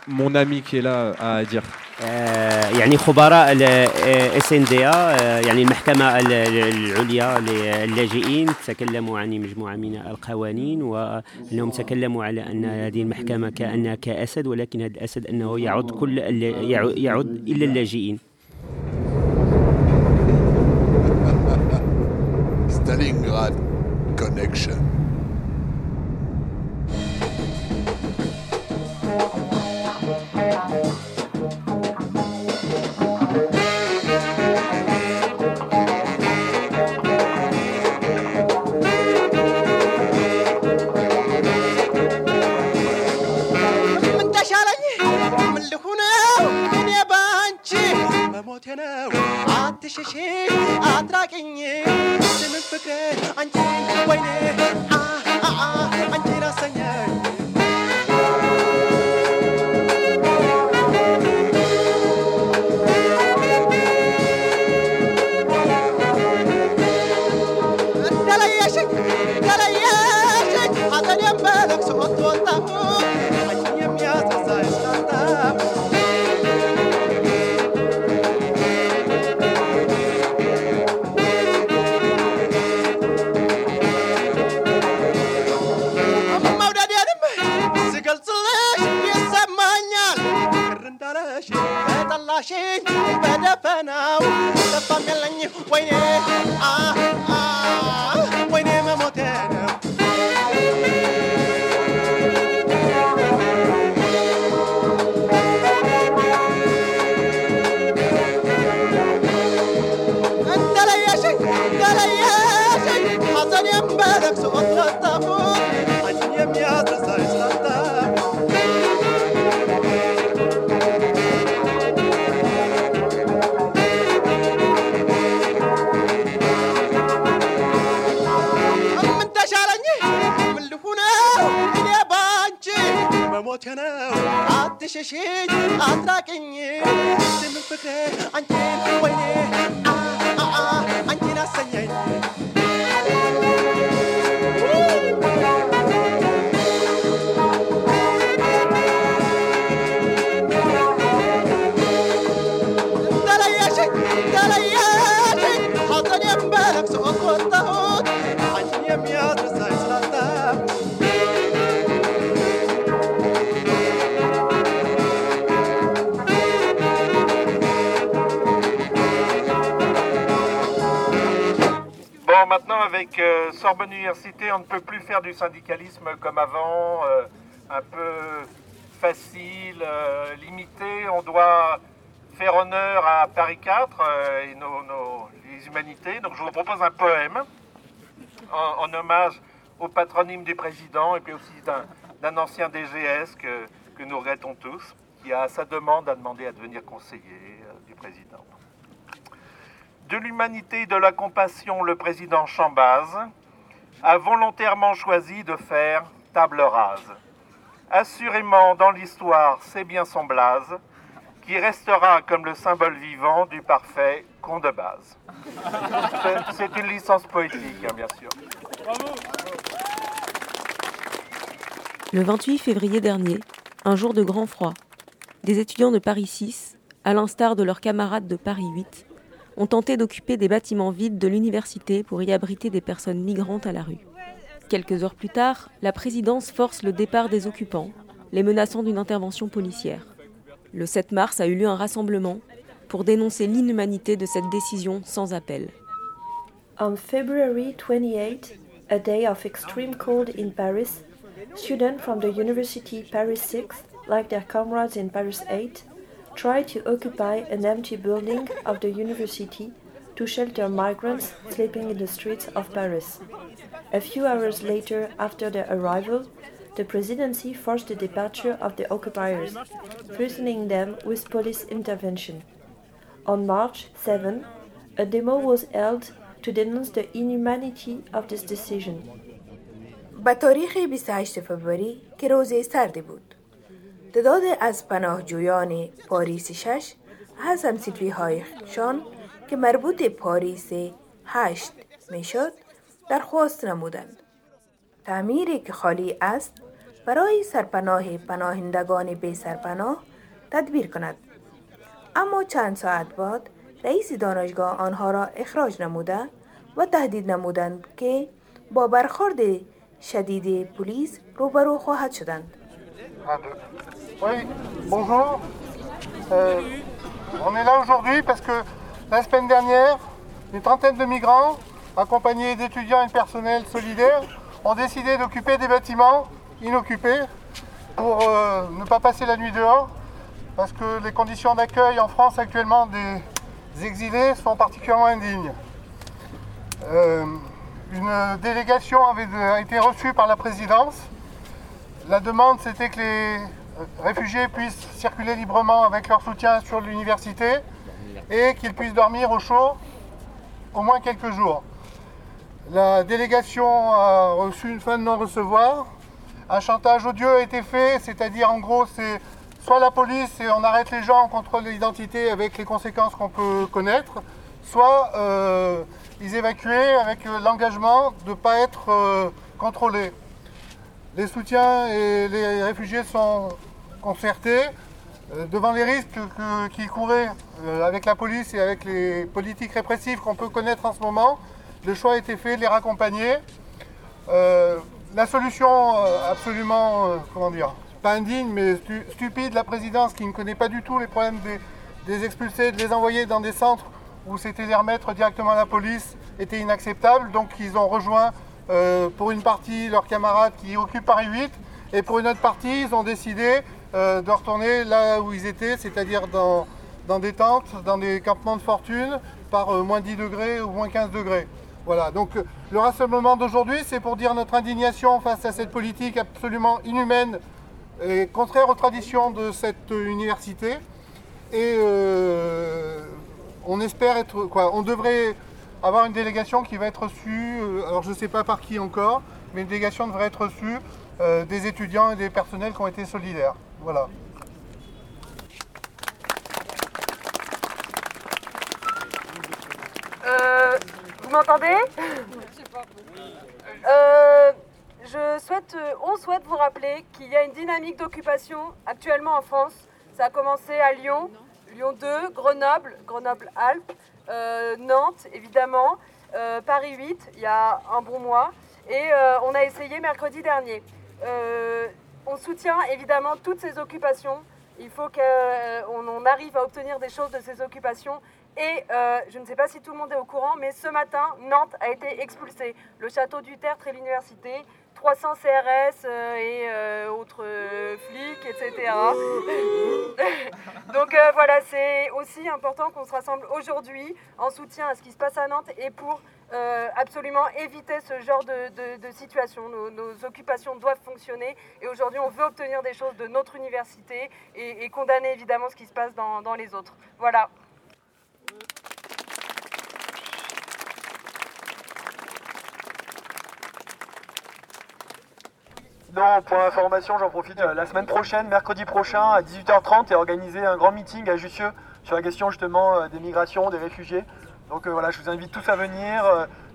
mon ami qui est là a à dire. Euh, يعني خبراء الاس ان دي ا يعني المحكمة العليا للاجئين تكلموا عن مجموعة من القوانين وأنهم تكلموا على أن هذه المحكمة كأنها كأسد ولكن هذا الأسد أنه يعد كل يعد إلا اللاجئين. (laughs) Stalingrad connection. መሞቴ ነው አትሸሺ አትራቅኝ ስምን ፍቅር አንቺን ወይኔ አ አ አ አንቺን አሰኘኝ ተለየሽኝ ተለየሽኝ ሐዘኔን በለቅሶ ተወጣሁ አንቺን Yeah. አትሸሽኝ አትራቅኝ ስም ፍቅር አንቺን ወይኔ On ne peut plus faire du syndicalisme comme avant, euh, un peu facile, euh, limité. On doit faire honneur à Paris 4 euh, et nos, les humanités. Donc, je vous propose un poème en, hommage au patronyme du président et puis aussi d'un ancien DGS que, nous regrettons tous, qui a sa demande a demandé à devenir conseiller du président. De l'humanité et de la compassion, le président Chambaz a volontairement choisi de faire table rase. Assurément, dans l'histoire, c'est bien son blaze, qui restera comme le symbole vivant du parfait con de base. C'est- une licence poétique, hein, bien sûr. Le 28 février dernier, un jour de grand froid, des étudiants de Paris 6, à l'instar de leurs camarades de Paris 8, ont tenté d'occuper des bâtiments vides de l'université pour y abriter des personnes migrantes à la rue. Quelques heures plus tard, la présidence force le départ des occupants, les menaçant d'une intervention policière. Le 7 mars a eu lieu un rassemblement pour dénoncer l'inhumanité de cette décision sans appel. On February 28, a day of extreme cold in Paris, students from the University Paris 6, like their comrades in Paris 8, tried to occupy an empty building of the university to shelter migrants sleeping in the streets of Paris. A few hours later, after their arrival, the presidency forced the departure of the occupiers, threatening them with police intervention. On March 7, a demo was held to denounce the inhumanity of this decision. با تاریخ 28 فوریه که روز سردی بود تعداد از پناهجویان پاریس شش از همسیتوی هایشان که مربوط پاریس هشت می‌شد درخواست نمودند. تعمیری که خالی است برای سرپناه پناهندگان بی سرپناه تدبیر کند. اما چند ساعت بعد رئیس دانشگاه آنها را اخراج نموده و تهدید نمودند که با برخورد شدید پلیس روبرو خواهد شدند. Oui, bonjour. Euh, on est là aujourd'hui parce que la semaine dernière, une trentaine de migrants, accompagnés d'étudiants et de personnel solidaire, ont décidé d'occuper des bâtiments inoccupés pour euh, ne pas passer la nuit dehors, parce que les conditions d'accueil en France actuellement des exilés sont particulièrement indignes. Euh, une délégation avait a été reçue par la présidence. La demande, c'était que les réfugiés puissent circuler librement avec leur soutien sur l'université et qu'ils puissent dormir au chaud au moins quelques jours. La délégation a reçu une fin de non-recevoir. Un chantage odieux a été fait, c'est-à-dire en gros c'est soit la police et on arrête les gens, on contrôle l'identité avec les conséquences qu'on peut connaître, soit euh, ils évacuaient avec l'engagement de ne pas être euh, contrôlés. Les soutiens et les réfugiés sont concertés euh, devant les risques qu'ils couraient avec la police et avec les politiques répressives qu'on peut connaître en ce moment. Le choix a été fait de les raccompagner. la solution absolument, comment dire, pas indigne, mais stupide, la présidence qui ne connaît pas du tout les problèmes des, expulsés, de les envoyer dans des centres où c'était les remettre directement à la police, était inacceptable. Donc ils ont rejoint euh, pour une partie leurs camarades qui occupent Paris 8, et pour une autre partie, ils ont décidé euh, de retourner là où ils étaient, c'est-à-dire dans, dans, des tentes, dans des campements de fortune, par euh, moins 10 degrés ou moins 15 degrés. Voilà, donc le rassemblement d'aujourd'hui, c'est pour dire notre indignation face à cette politique absolument inhumaine et contraire aux traditions de cette université. Et on espère être quoi On devrait avoir une délégation qui va être reçue, euh, alors je ne sais pas par qui encore, mais une délégation devrait être reçue euh, des étudiants et des personnels qui ont été solidaires. Voilà. vous m'entendez? Je souhaite, euh, on souhaite vous rappeler qu'il y a une dynamique d'occupation actuellement en France. Ça a commencé à Lyon, Lyon 2, Grenoble, Grenoble-Alpes, euh, Nantes évidemment, euh, Paris 8 il y a un bon mois et on a essayé mercredi dernier. on soutient évidemment toutes ces occupations. Il faut qu'on arrive à obtenir des choses de ces occupations et je ne sais pas si tout le monde est au courant, mais ce matin, Nantes a été expulsée. Le château du Tertre et l'université 300 CRS euh, et euh, autres euh, flics, etc. (laughs) Donc voilà, c'est aussi important qu'on se rassemble aujourd'hui en soutien à ce qui se passe à Nantes et pour absolument éviter ce genre de, situation. Nos, occupations doivent fonctionner et aujourd'hui on veut obtenir des choses de notre université et, condamner évidemment ce qui se passe dans, dans les autres. Voilà. Non, pour information, j'en profite. Euh, la semaine prochaine, mercredi prochain, à 18h30, est organisé un grand meeting à Jussieu sur la question justement euh, des migrations, des réfugiés. Donc euh, voilà, je vous invite tous à venir.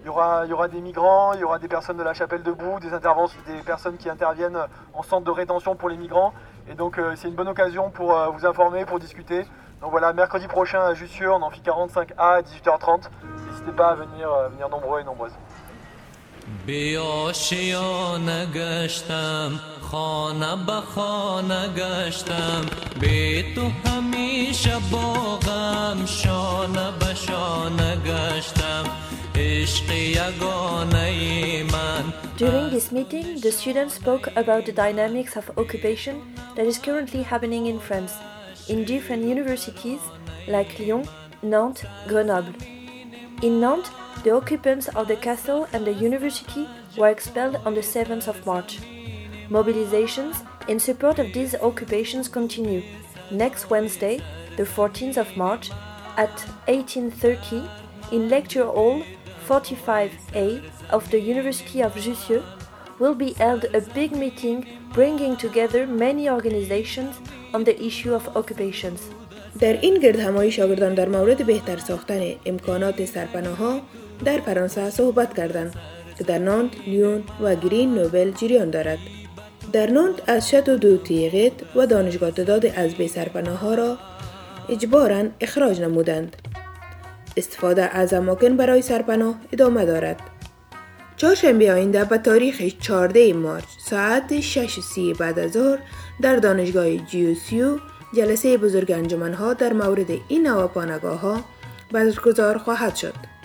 Il y, aura, des migrants, il y aura des personnes de la chapelle debout, des interventions, des personnes qui interviennent en centre de rétention pour les migrants. Et donc c'est une bonne occasion pour vous informer, pour discuter. Donc voilà, mercredi prochain à Jussieu, en amphi 45A à 18h30. N'hésitez pas à venir, venir nombreux et nombreuses. به آشیانه گشتم خانه به خانه گشتم به تو همیشه باغم شانه به شانه گشتم During this meeting, the students spoke about the dynamics of occupation that is currently happening in France, in different universities like Lyon, Nantes, Grenoble. In Nantes, the occupants of the castle and the university were expelled on the 7th of March. Mobilizations in support of these occupations continue. Next Wednesday, the 14th of March, at 18:30 in lecture hall 45A of the University of Jussieu, will be held a big meeting bringing together many organizations on the issue of occupations. در این گرد همایی شاگردان در مورد بهتر ساختن امکانات سرپناه ها در فرانسه صحبت کردند که در نانت، لیون و گرین نوبل جریان دارد. در نانت از شت و دو تیغت و دانشگاه تعداد از به سرپناه ها را اجبارا اخراج نمودند. استفاده از اماکن برای سرپناه ادامه دارد. چهارشنبه آینده به تاریخ 14 مارچ ساعت 6 سی بعد از ظهر در دانشگاه جیوسیو جلسه بزرگ انجمنها در مورد این نوع پانگاه ها برگزار خواهد شد.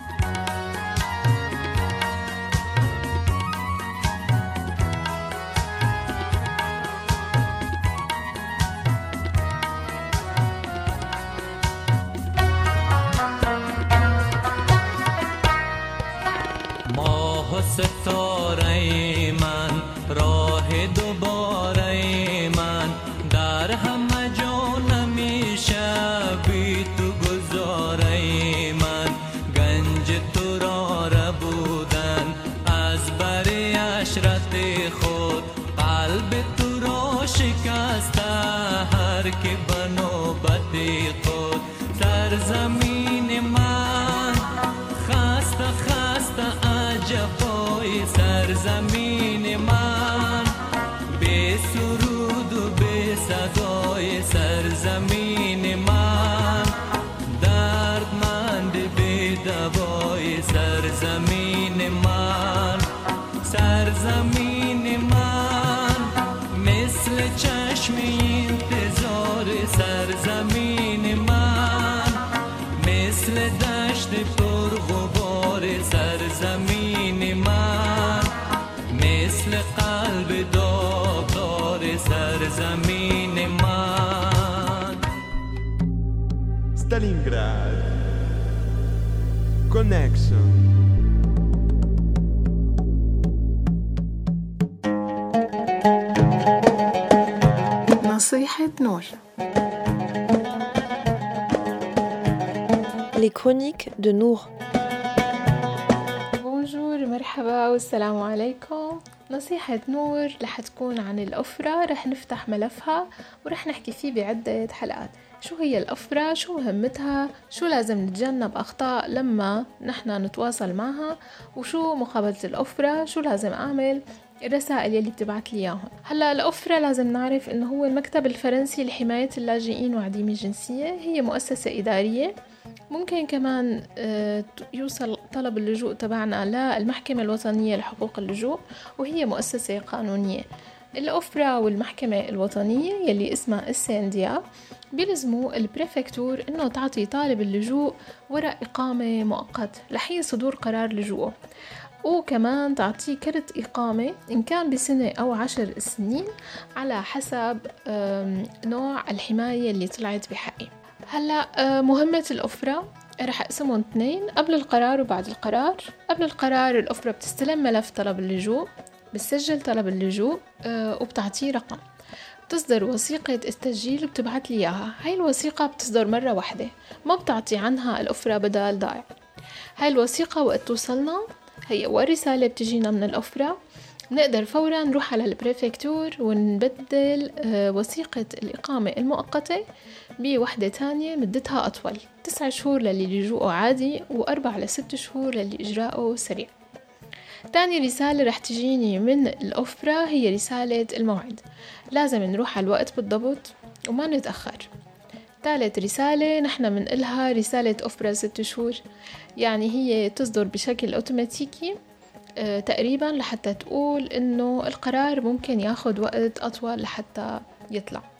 سرزمین من مثل قلب داغدار سرزمین من Stalingrad Connection نصيحة نور Les chroniques de Nour. مرحبا والسلام عليكم. نصيحة نور رح تكون عن الأفرة رح نفتح ملفها ورح نحكي فيه بعدة حلقات. شو هي الأفرة؟ شو مهمتها؟ شو لازم نتجنب أخطاء لما نحن نتواصل معها؟ وشو مقابلة الأفرة؟ شو لازم أعمل؟ الرسائل يلي بتبعت لي إياهم. هلأ الأفرة لازم نعرف إنه هو المكتب الفرنسي لحماية اللاجئين وعديمي الجنسية. هي مؤسسة إدارية. ممكن كمان آه، يوصل طلب اللجوء تبعنا للمحكمة الوطنية لحقوق اللجوء وهي مؤسسة قانونية. الأوفرا والمحكمة الوطنية يلي اسمها السنديا بيلزموا البريفكتور إنه تعطي طالب اللجوء ورق إقامة مؤقت لحين صدور قرار لجوءه. وكمان تعطيه كرت إقامة إن كان بسنة أو عشر سنين على حسب نوع الحماية اللي طلعت بحقي. هلا آه، مهمة الأفرة. رح أقسمهم اثنين قبل القرار وبعد القرار. قبل القرار الأفرة بتستلم ملف طلب اللجوء بتسجل طلب اللجوء آه، وبتعطيه رقم. بتصدر وثيقة التسجيل وبتبعت لي إياها. هاي الوثيقة بتصدر مرة واحدة ما بتعطي عنها الأفرة بدل ضايع هاي الوثيقة وقت توصلنا هي أول رسالة بتجينا من الأفرة. نقدر فورا نروح على البريفكتور ونبدل آه، وثيقة الإقامة المؤقتة. بوحدة تانية مدتها أطول. تسعة شهور للي لجوءه عادي وأربع لست شهور للي إجراءه سريع. تاني رسالة رح تجيني من الأوفرا هي رسالة الموعد. لازم نروح على الوقت بالضبط وما نتأخر. ثالث رسالة نحن منقلها رسالة أوفرا ست شهور. يعني هي تصدر بشكل أوتوماتيكي آه، تقريبا لحتى تقول إنه القرار ممكن ياخد وقت أطول لحتى يطلع.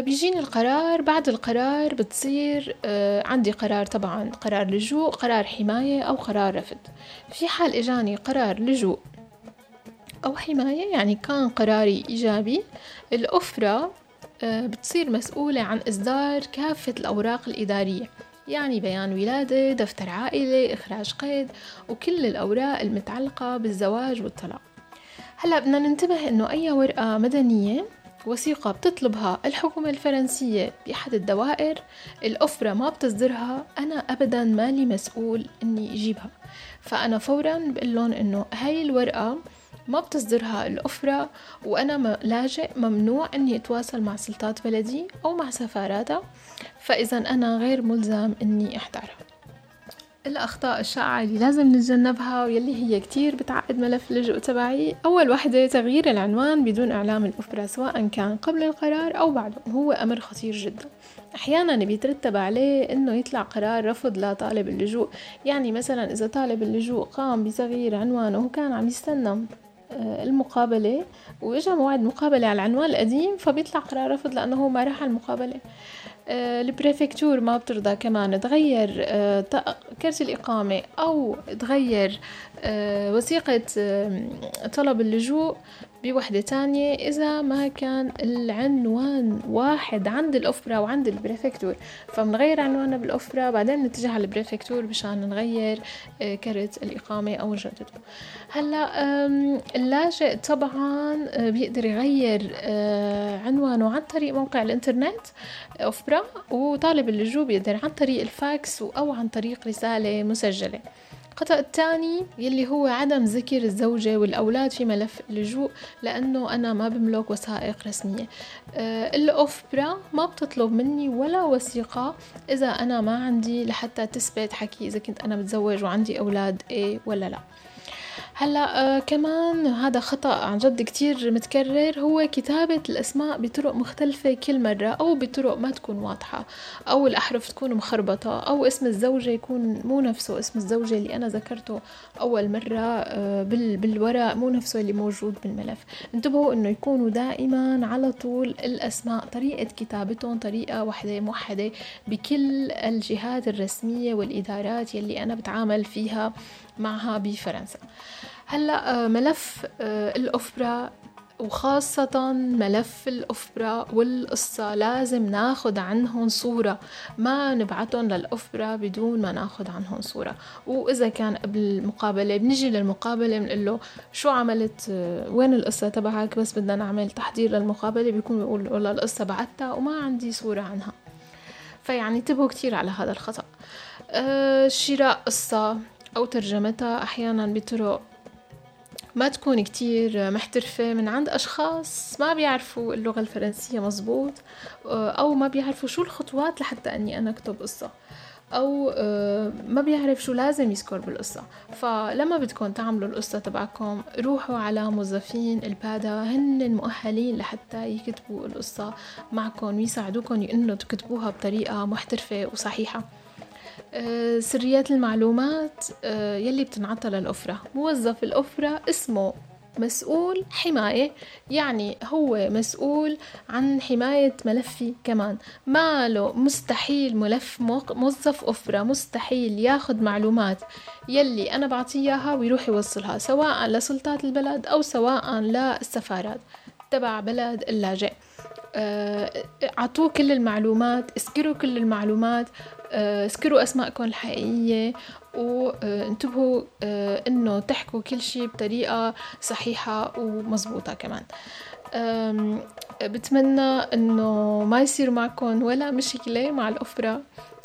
بيجيني القرار بعد القرار بتصير آه، عندي قرار طبعا قرار لجوء قرار حماية أو قرار رفض. في حال إجاني قرار لجوء أو حماية يعني كان قراري إيجابي الأفرة آه، بتصير مسؤولة عن إصدار كافة الأوراق الإدارية يعني بيان ولادة، دفتر عائلة، إخراج قيد وكل الأوراق المتعلقة بالزواج والطلاق. هلأ بدنا ننتبه إنه أي ورقة مدنية وثيقة بتطلبها الحكومة الفرنسية بأحد الدوائر. الأفرة ما بتصدرها. أنا أبدا مالي مسؤول إني أجيبها. فأنا فورا بقول لهم إنه هاي الورقة ما بتصدرها الأفرة وأنا لاجئ ممنوع أني أتواصل مع سلطات بلدي أو مع سفاراتها. فإذا أنا غير ملزم أني أحضرها. الأخطاء الشائعة اللي لازم نتجنبها واللي هي كتير بتعقد ملف اللجوء تبعي. أول وحدة تغيير العنوان بدون إعلام الأفرة سواء كان قبل القرار أو بعده وهو أمر خطير جدا. أحيانا بيترتب عليه إنه يطلع قرار رفض لطالب اللجوء. يعني مثلا إذا طالب اللجوء قام بتغيير عنوانه وكان عم يستنى المقابلة وإجا موعد مقابلة على العنوان القديم فبيطلع قرار رفض لأنه هو ما راح المقابلة. البريفكتور ما بترضى كمان تغير كرت الإقامة أو تغير وثيقة طلب اللجوء بوحدة تانية إذا ما كان العنوان واحد عند الأوفرا وعند البريفكتور. فمنغير عنواننا بالأوفرا بعدين نتجه على البريفكتور مشان نغير كرت الإقامة أو نجدده. هلأ اللاجئ طبعا بيقدر يغير عنوانه عن طريق موقع الإنترنت أوفرا وطالب اللجوء بيقدر عن طريق الفاكس أو عن طريق رسالة مسجلة. الخطأ الثاني يلي هو عدم ذكر الزوجة والأولاد في ملف اللجوء لأنه أنا ما بملك وثائق رسمية. أه الأوفبرا ما بتطلب مني ولا وثيقة إذا أنا ما عندي لحتى تثبت حكي إذا كنت أنا متزوج وعندي أولاد إيه ولا لا. هلا آه كمان هذا خطأ عن جد كتير متكرر. هو كتابة الأسماء بطرق مختلفة كل مرة أو بطرق ما تكون واضحة. أو الأحرف تكون مخربطة أو اسم الزوجة يكون مو نفسه اسم الزوجة اللي أنا ذكرته أول مرة آه بال بالورق مو نفسه اللي موجود بالملف. انتبهوا إنه يكونوا دائما على طول الأسماء طريقة كتابتهم طريقة واحدة موحدة بكل الجهات الرسمية والإدارات يلي أنا بتعامل فيها معها بفرنسا. هلأ ملف الأوفرا وخاصة ملف الأوفرا والقصة لازم ناخد عنهم صورة. ما نبعتهم للأوفرا بدون ما ناخد عنهم صورة. وإذا كان قبل المقابلة بنجي للمقابلة بنقول له شو عملت وين القصة تبعك؟ بس بدنا نعمل تحضير للمقابلة. بيكون بيقول والله القصة بعتها وما عندي صورة عنها. فيعني انتبهوا كتير على هذا الخطأ. أه شراء قصة أو ترجمتها أحيانا بطرق ما تكون كتير محترفة من عند أشخاص ما بيعرفوا اللغة الفرنسية مزبوط أو ما بيعرفوا شو الخطوات لحتى أني أنا أكتب قصة أو ما بيعرف شو لازم يذكر بالقصة. فلما بدكم تعملوا القصة تبعكم روحوا على موظفين البادا هن مؤهلين لحتى يكتبوا القصة معكم ويساعدوكم إنه تكتبوها بطريقة محترفة وصحيحة. سريات المعلومات يلي بتنعطى للأفرة موظف الأفرة اسمه مسؤول حماية يعني هو مسؤول عن حماية ملفي كمان. ما له مستحيل ملف موظف أفرة مستحيل ياخد معلومات يلي أنا بعطيه إياها ويروح يوصلها سواء لسلطات البلد أو سواء للسفارات تبع بلد اللاجئ. أعطوه كل المعلومات اسكروا كل المعلومات اذكروا أسماءكم الحقيقية وانتبهوا إنه تحكوا كل شيء بطريقة صحيحة ومزبوطه كمان. بتمنى إنه ما يصير معكم ولا مشكلة مع الأفرة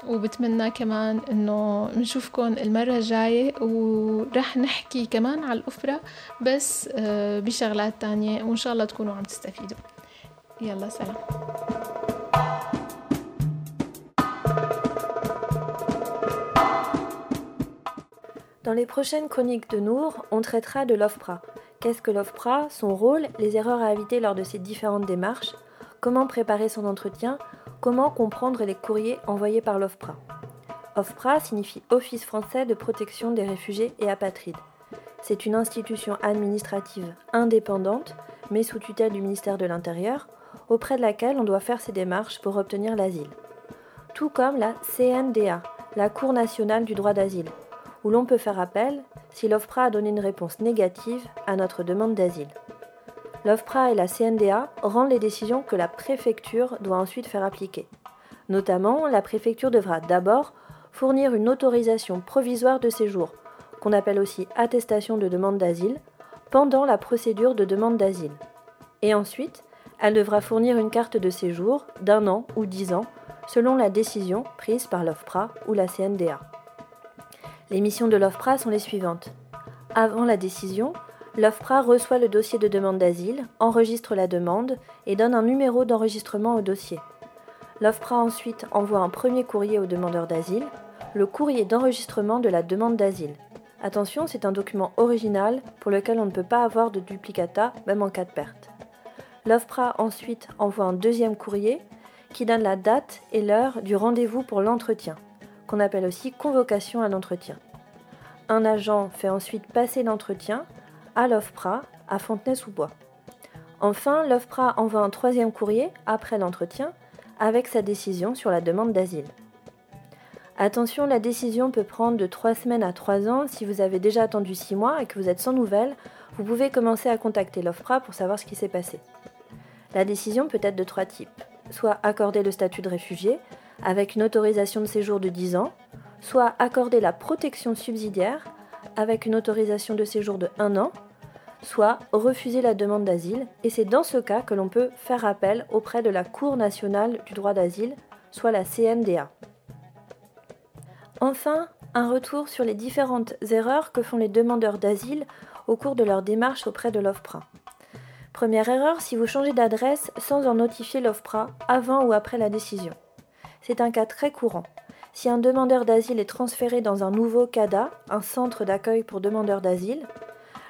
وبتمنى كمان إنه نشوفكم المرة الجاية ورح نحكي كمان على الأفرة بس بشغلات تانية وإن شاء الله تكونوا عم تستفيدوا. يلا سلام Dans les prochaines chroniques de Nour, on traitera de l'OFPRA. Qu'est-ce que l'OFPRA Son rôle, les erreurs à éviter lors de ses différentes démarches, comment préparer son entretien, comment comprendre les courriers envoyés par l'OFPRA. OFPRA signifie Office français de protection des réfugiés et apatrides. C'est une institution administrative indépendante, mais sous tutelle du ministère de l'Intérieur, auprès de laquelle on doit faire ses démarches pour obtenir l'asile. Tout comme la CNDA, la Cour nationale du droit d'asile, où l'on peut faire appel si l'OFPRA a donné une réponse négative à notre demande d'asile. L'OFPRA et la CNDA rendent les décisions que la préfecture doit ensuite faire appliquer. Notamment, la préfecture devra d'abord fournir une autorisation provisoire de séjour, qu'on appelle aussi attestation de demande d'asile, pendant la procédure de demande d'asile. Et ensuite, elle devra fournir une carte de séjour d'un an ou dix ans, selon la décision prise par l'OFPRA ou la CNDA. Les missions de l'OFPRA sont les suivantes. Avant la décision, L'OFPRA reçoit le dossier de demande d'asile, enregistre la demande et donne un numéro d'enregistrement au dossier. L'OFPRA ensuite envoie un premier courrier au demandeur d'asile, le courrier d'enregistrement de la demande d'asile. Attention, c'est un document original pour lequel on ne peut pas avoir de duplicata, même en cas de perte. L'OFPRA ensuite envoie un deuxième courrier qui donne la date et l'heure du rendez-vous pour l'entretien, qu'on appelle aussi convocation à l'entretien. Un agent fait ensuite passer l'entretien à l'OFPRA à Fontenay-sous-Bois. Enfin, l'OFPRA envoie un troisième courrier après l'entretien avec sa décision sur la demande d'asile. Attention, la décision peut prendre de 3 semaines à 3 ans. Si vous avez déjà attendu 6 mois et que vous êtes sans nouvelles, vous pouvez commencer à contacter l'OFPRA pour savoir ce qui s'est passé. La décision peut être de trois types. Soit accorder le statut de réfugié avec une autorisation de séjour de 10 ans, soit accorder la protection subsidiaire avec une autorisation de séjour de 1 an, soit refuser la demande d'asile, et c'est dans ce cas que l'on peut faire appel auprès de la Cour nationale du droit d'asile, soit la CNDA. Enfin, un retour sur les différentes erreurs que font les demandeurs d'asile au cours de leur démarche auprès de l'OFPRA. Première erreur, si vous changez d'adresse sans en notifier l'OFPRA avant ou après la décision. C'est un cas très courant. Si un demandeur d'asile est transféré dans un nouveau CADA, un centre d'accueil pour demandeurs d'asile,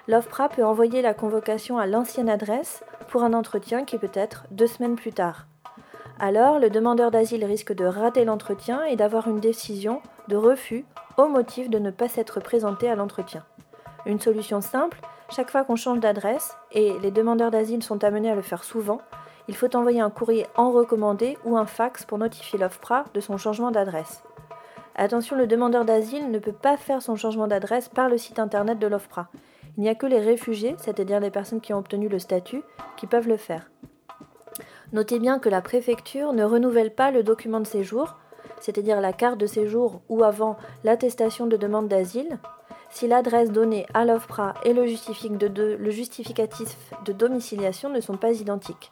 l'OFPRA peut envoyer la convocation à l'ancienne adresse pour un entretien qui peut être deux semaines plus tard. Alors, le demandeur d'asile risque de rater l'entretien et d'avoir une décision de refus au motif de ne pas s'être présenté à l'entretien. Une solution simple, chaque fois qu'on change d'adresse, et les demandeurs d'asile sont amenés à le faire souvent, il faut envoyer un courrier en recommandé ou un fax pour notifier l'OFPRA de son changement d'adresse. Attention, le demandeur d'asile ne peut pas faire son changement d'adresse par le site internet de l'OFPRA. Il n'y a que les réfugiés, c'est-à-dire les personnes qui ont obtenu le statut, qui peuvent le faire. Notez bien que la préfecture ne renouvelle pas le document de séjour, c'est-à-dire la carte de séjour ou avant l'attestation de demande d'asile, si l'adresse donnée à l'OFPRA et le, justificatif de domiciliation ne sont pas identiques.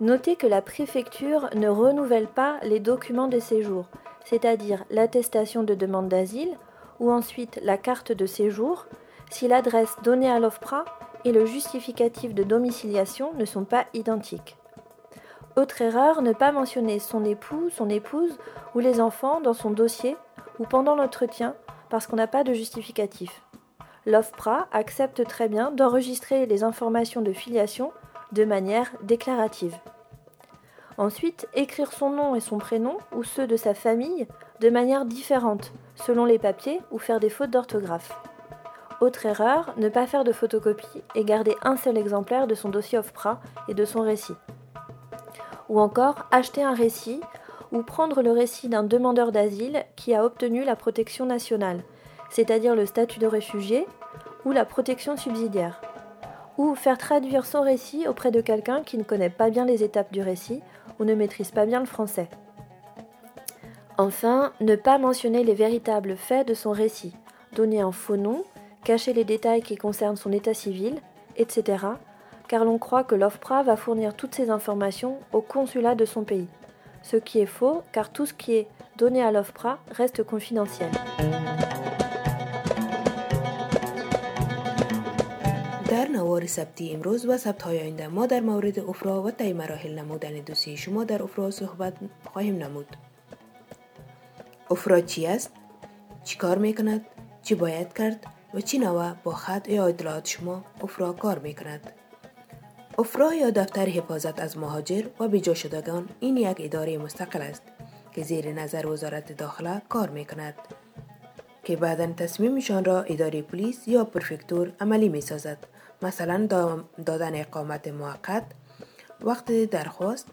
Notez que la préfecture ne renouvelle pas les documents de séjour, c'est-à-dire l'attestation de demande d'asile ou ensuite la carte de séjour, si l'adresse donnée à l'OFPRA et le justificatif de domiciliation ne sont pas identiques. Autre erreur, ne pas mentionner son époux, son épouse ou les enfants dans son dossier ou pendant l'entretien parce qu'on n'a pas de justificatif. L'OFPRA accepte très bien d'enregistrer les informations de filiation de manière déclarative. Ensuite, écrire son nom et son prénom ou ceux de sa famille de manière différente selon les papiers ou faire des fautes d'orthographe. Autre erreur, ne pas faire de photocopie et garder un seul exemplaire de son dossier OFPRA et de son récit. Ou encore, acheter un récit ou prendre le récit d'un demandeur d'asile qui a obtenu la protection nationale, c'est-à-dire le statut de réfugié ou la protection subsidiaire. Ou faire traduire son récit auprès de quelqu'un qui ne connaît pas bien les étapes du récit ou ne maîtrise pas bien le français. Enfin, ne pas mentionner les véritables faits de son récit, donner un faux nom, cacher les détails qui concernent son état civil, etc., car l'on croit que l'OFPRA va fournir toutes ces informations au consulat de son pays. Ce qui est faux, car tout ce qui est donné à l'OFPRA reste confidentiel. در نوار سبتی امروز و سبت های آینده ما در مورد افرا و طی مراحل نمودن دوسیه شما در افرا صحبت خواهیم نمود افرا چی است؟ چی کار می کند؟ چی باید کرد؟ و چی نوع با خط یا اطلاعات شما افرا کار می کند؟ افرا یا دفتر حفاظت از مهاجر و بیجا شدگان این یک اداره مستقل است که زیر نظر وزارت داخله کار می کند که بعدا تصمیمشان را اداره پلیس یا پرفکتور عملی می سازد مثلا دادن اقامت موقت وقت درخواست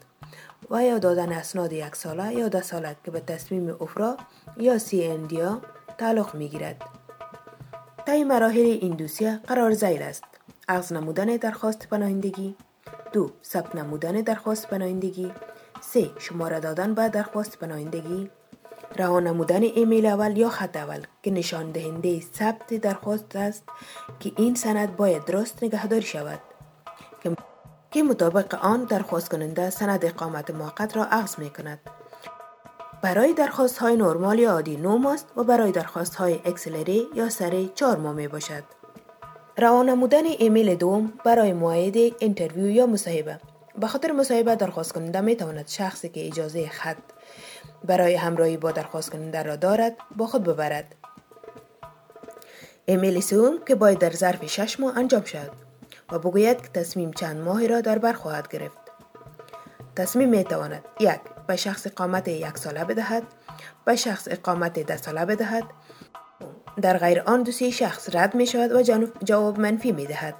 و یا دادن اسناد یک ساله یا ده ساله که به تصمیم افرا یا سی اندیا تعلق می گیرد. طی مراحل این دوسیه قرار زیل است. اغز نمودن درخواست پناهندگی دو ثبت نمودن درخواست پناهندگی سه شماره دادن به درخواست پناهندگی رها نمودن ایمیل اول یا خط اول که نشان دهنده ثبت درخواست است که این سند باید درست نگهداری شود که مطابق آن درخواست کننده سند اقامت موقت را اخذ می کند. برای درخواست های نرمال یا عادی 9 ماست و برای درخواست های اکسلری یا سری 4 ماه می باشد. روان نمودن ایمیل دوم برای معاید اینترویو یا مصاحبه. به خاطر مصاحبه درخواست کننده می تواند شخصی که اجازه خط برای همراهی با درخواست کننده را دارد با خود ببرد. ایمیل سوم که باید در ظرف شش ماه انجام شد و بگوید که تصمیم چند ماهی را در بر خواهد گرفت. تصمیم می تواند یک به شخص اقامت یک ساله بدهد به شخص اقامت ده ساله بدهد در غیر آن دوسیه شخص رد می شود و جواب منفی می دهد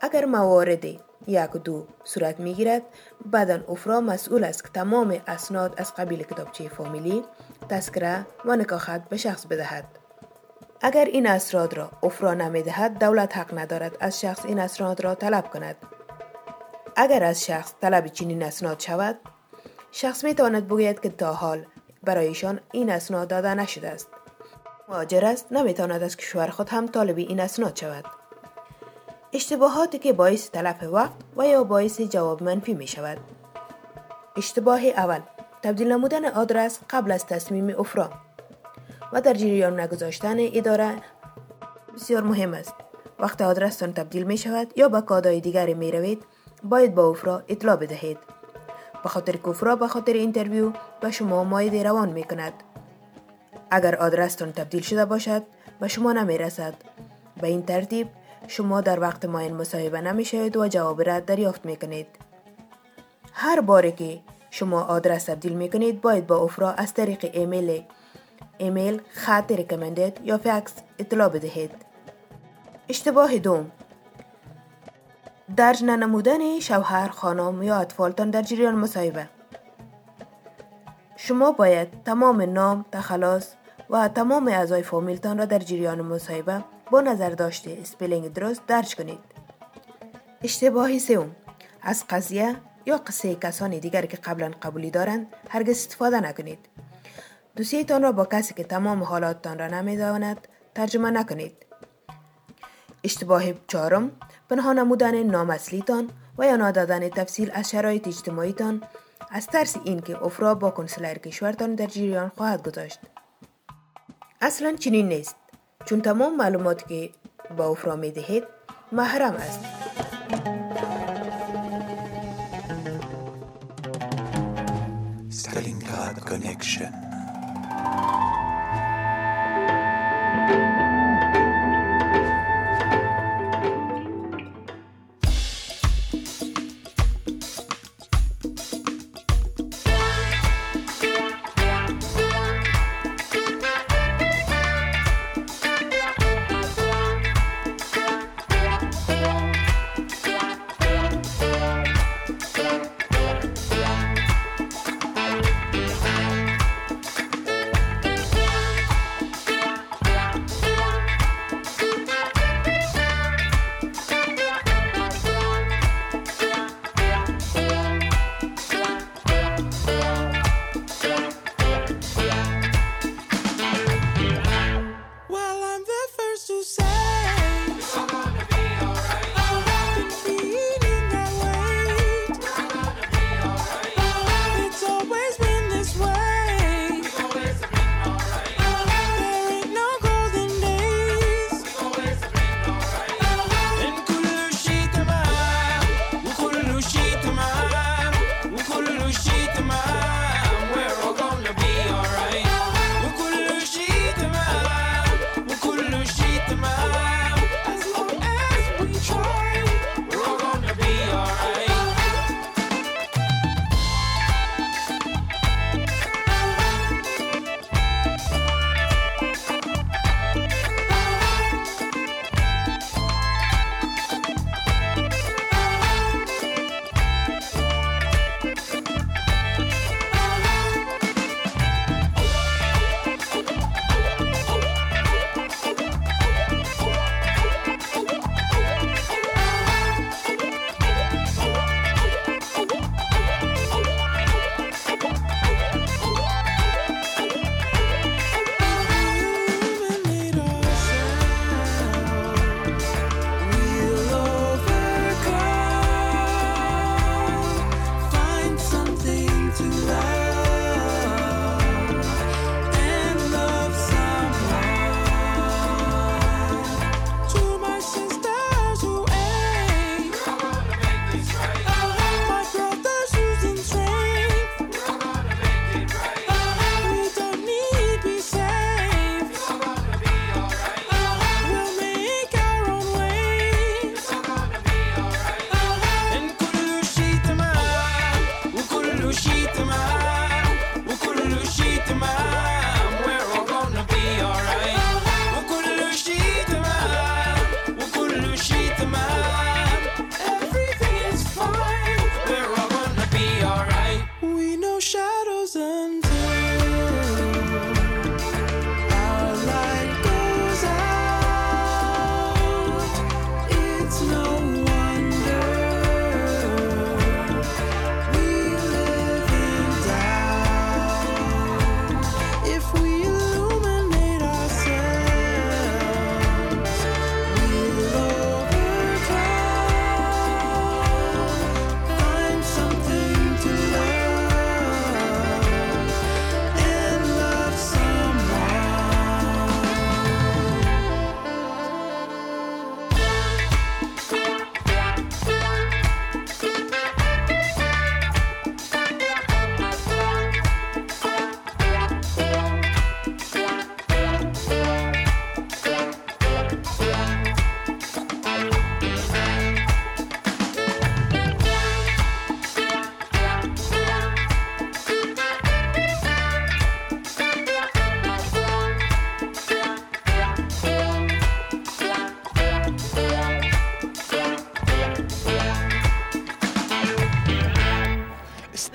اگر موارد یک دو صورت می گیرد بعدا افرا مسئول است که تمام اسناد از قبیل کتابچه فامیلی تذکره و نکاخت به شخص بدهد. اگر این اسناد را افرا نمی دهد دولت حق ندارد از شخص این اسناد را طلب کند. اگر از شخص طلب چنین اسناد شود شخص می تواند بگوید که تا حال برایشان این اسناد داده نشده است. مهاجر است نمی‌تواند از کشور خود هم طالبی این اسناد شود. اشتباهاتی که باعث تلف وقت و یا باعث جواب منفی می شود اشتباه اول تبدیل نمودن آدرس قبل از تصمیم افرا و در جریان نگذاشتن اداره بسیار مهم است. وقت آدرستان تبدیل می شود یا به کادای دیگری می روید باید با افرا اطلاع بدهید. به خاطر که افرا اینترویو به شما مایده روان می کند اگر آدرستان تبدیل شده باشد به شما نمی رسد به این ترتیب شما در وقت معین مصاحبه نمی شوید و جواب رد دریافت می کنید هر باری که شما آدرس تبدیل می کنید باید با افرا از طریق ایمیل ایمیل خط ریکمندد یا فکس اطلاع بدهید. اشتباه دوم. درج ننمودن شوهر خانم یا اطفالتان در جریان مصاحبه. شما باید تمام نام، تخلاص و تمام اعضای فامیلتان را در جریان مصاحبه با نظر داشته اسپلینگ درست درج کنید. اشتباه سوم از قضیه یا قصه کسان دیگر که قبلا قبولی دارند هرگز استفاده نکنید. دوسیتان را با کسی که تمام حالاتتان را نمی‌داند ترجمه نکنید. اشتباه چهارم پنهان نمودن نام اصلیتان و یا نادادن تفصیل از شرایط اجتماعیتان از ترس اینکه افرا با کنسلر کشورتان در جریان خواهد گذاشت اصلا چنین نیست چون تمام معلوماتی که با افرا می دهید محرم است Stalingrad Connection.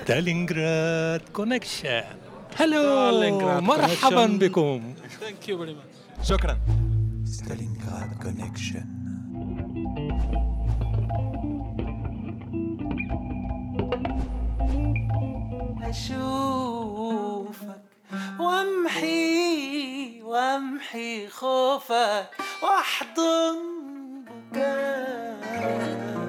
تالينغراد كونكشن هلو مرحبا بكم ثانك يو شكرا ستالينغراد كونكشن أشوفك وامحي وامحي خوفك واحضن بكاك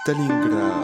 Stalingrad.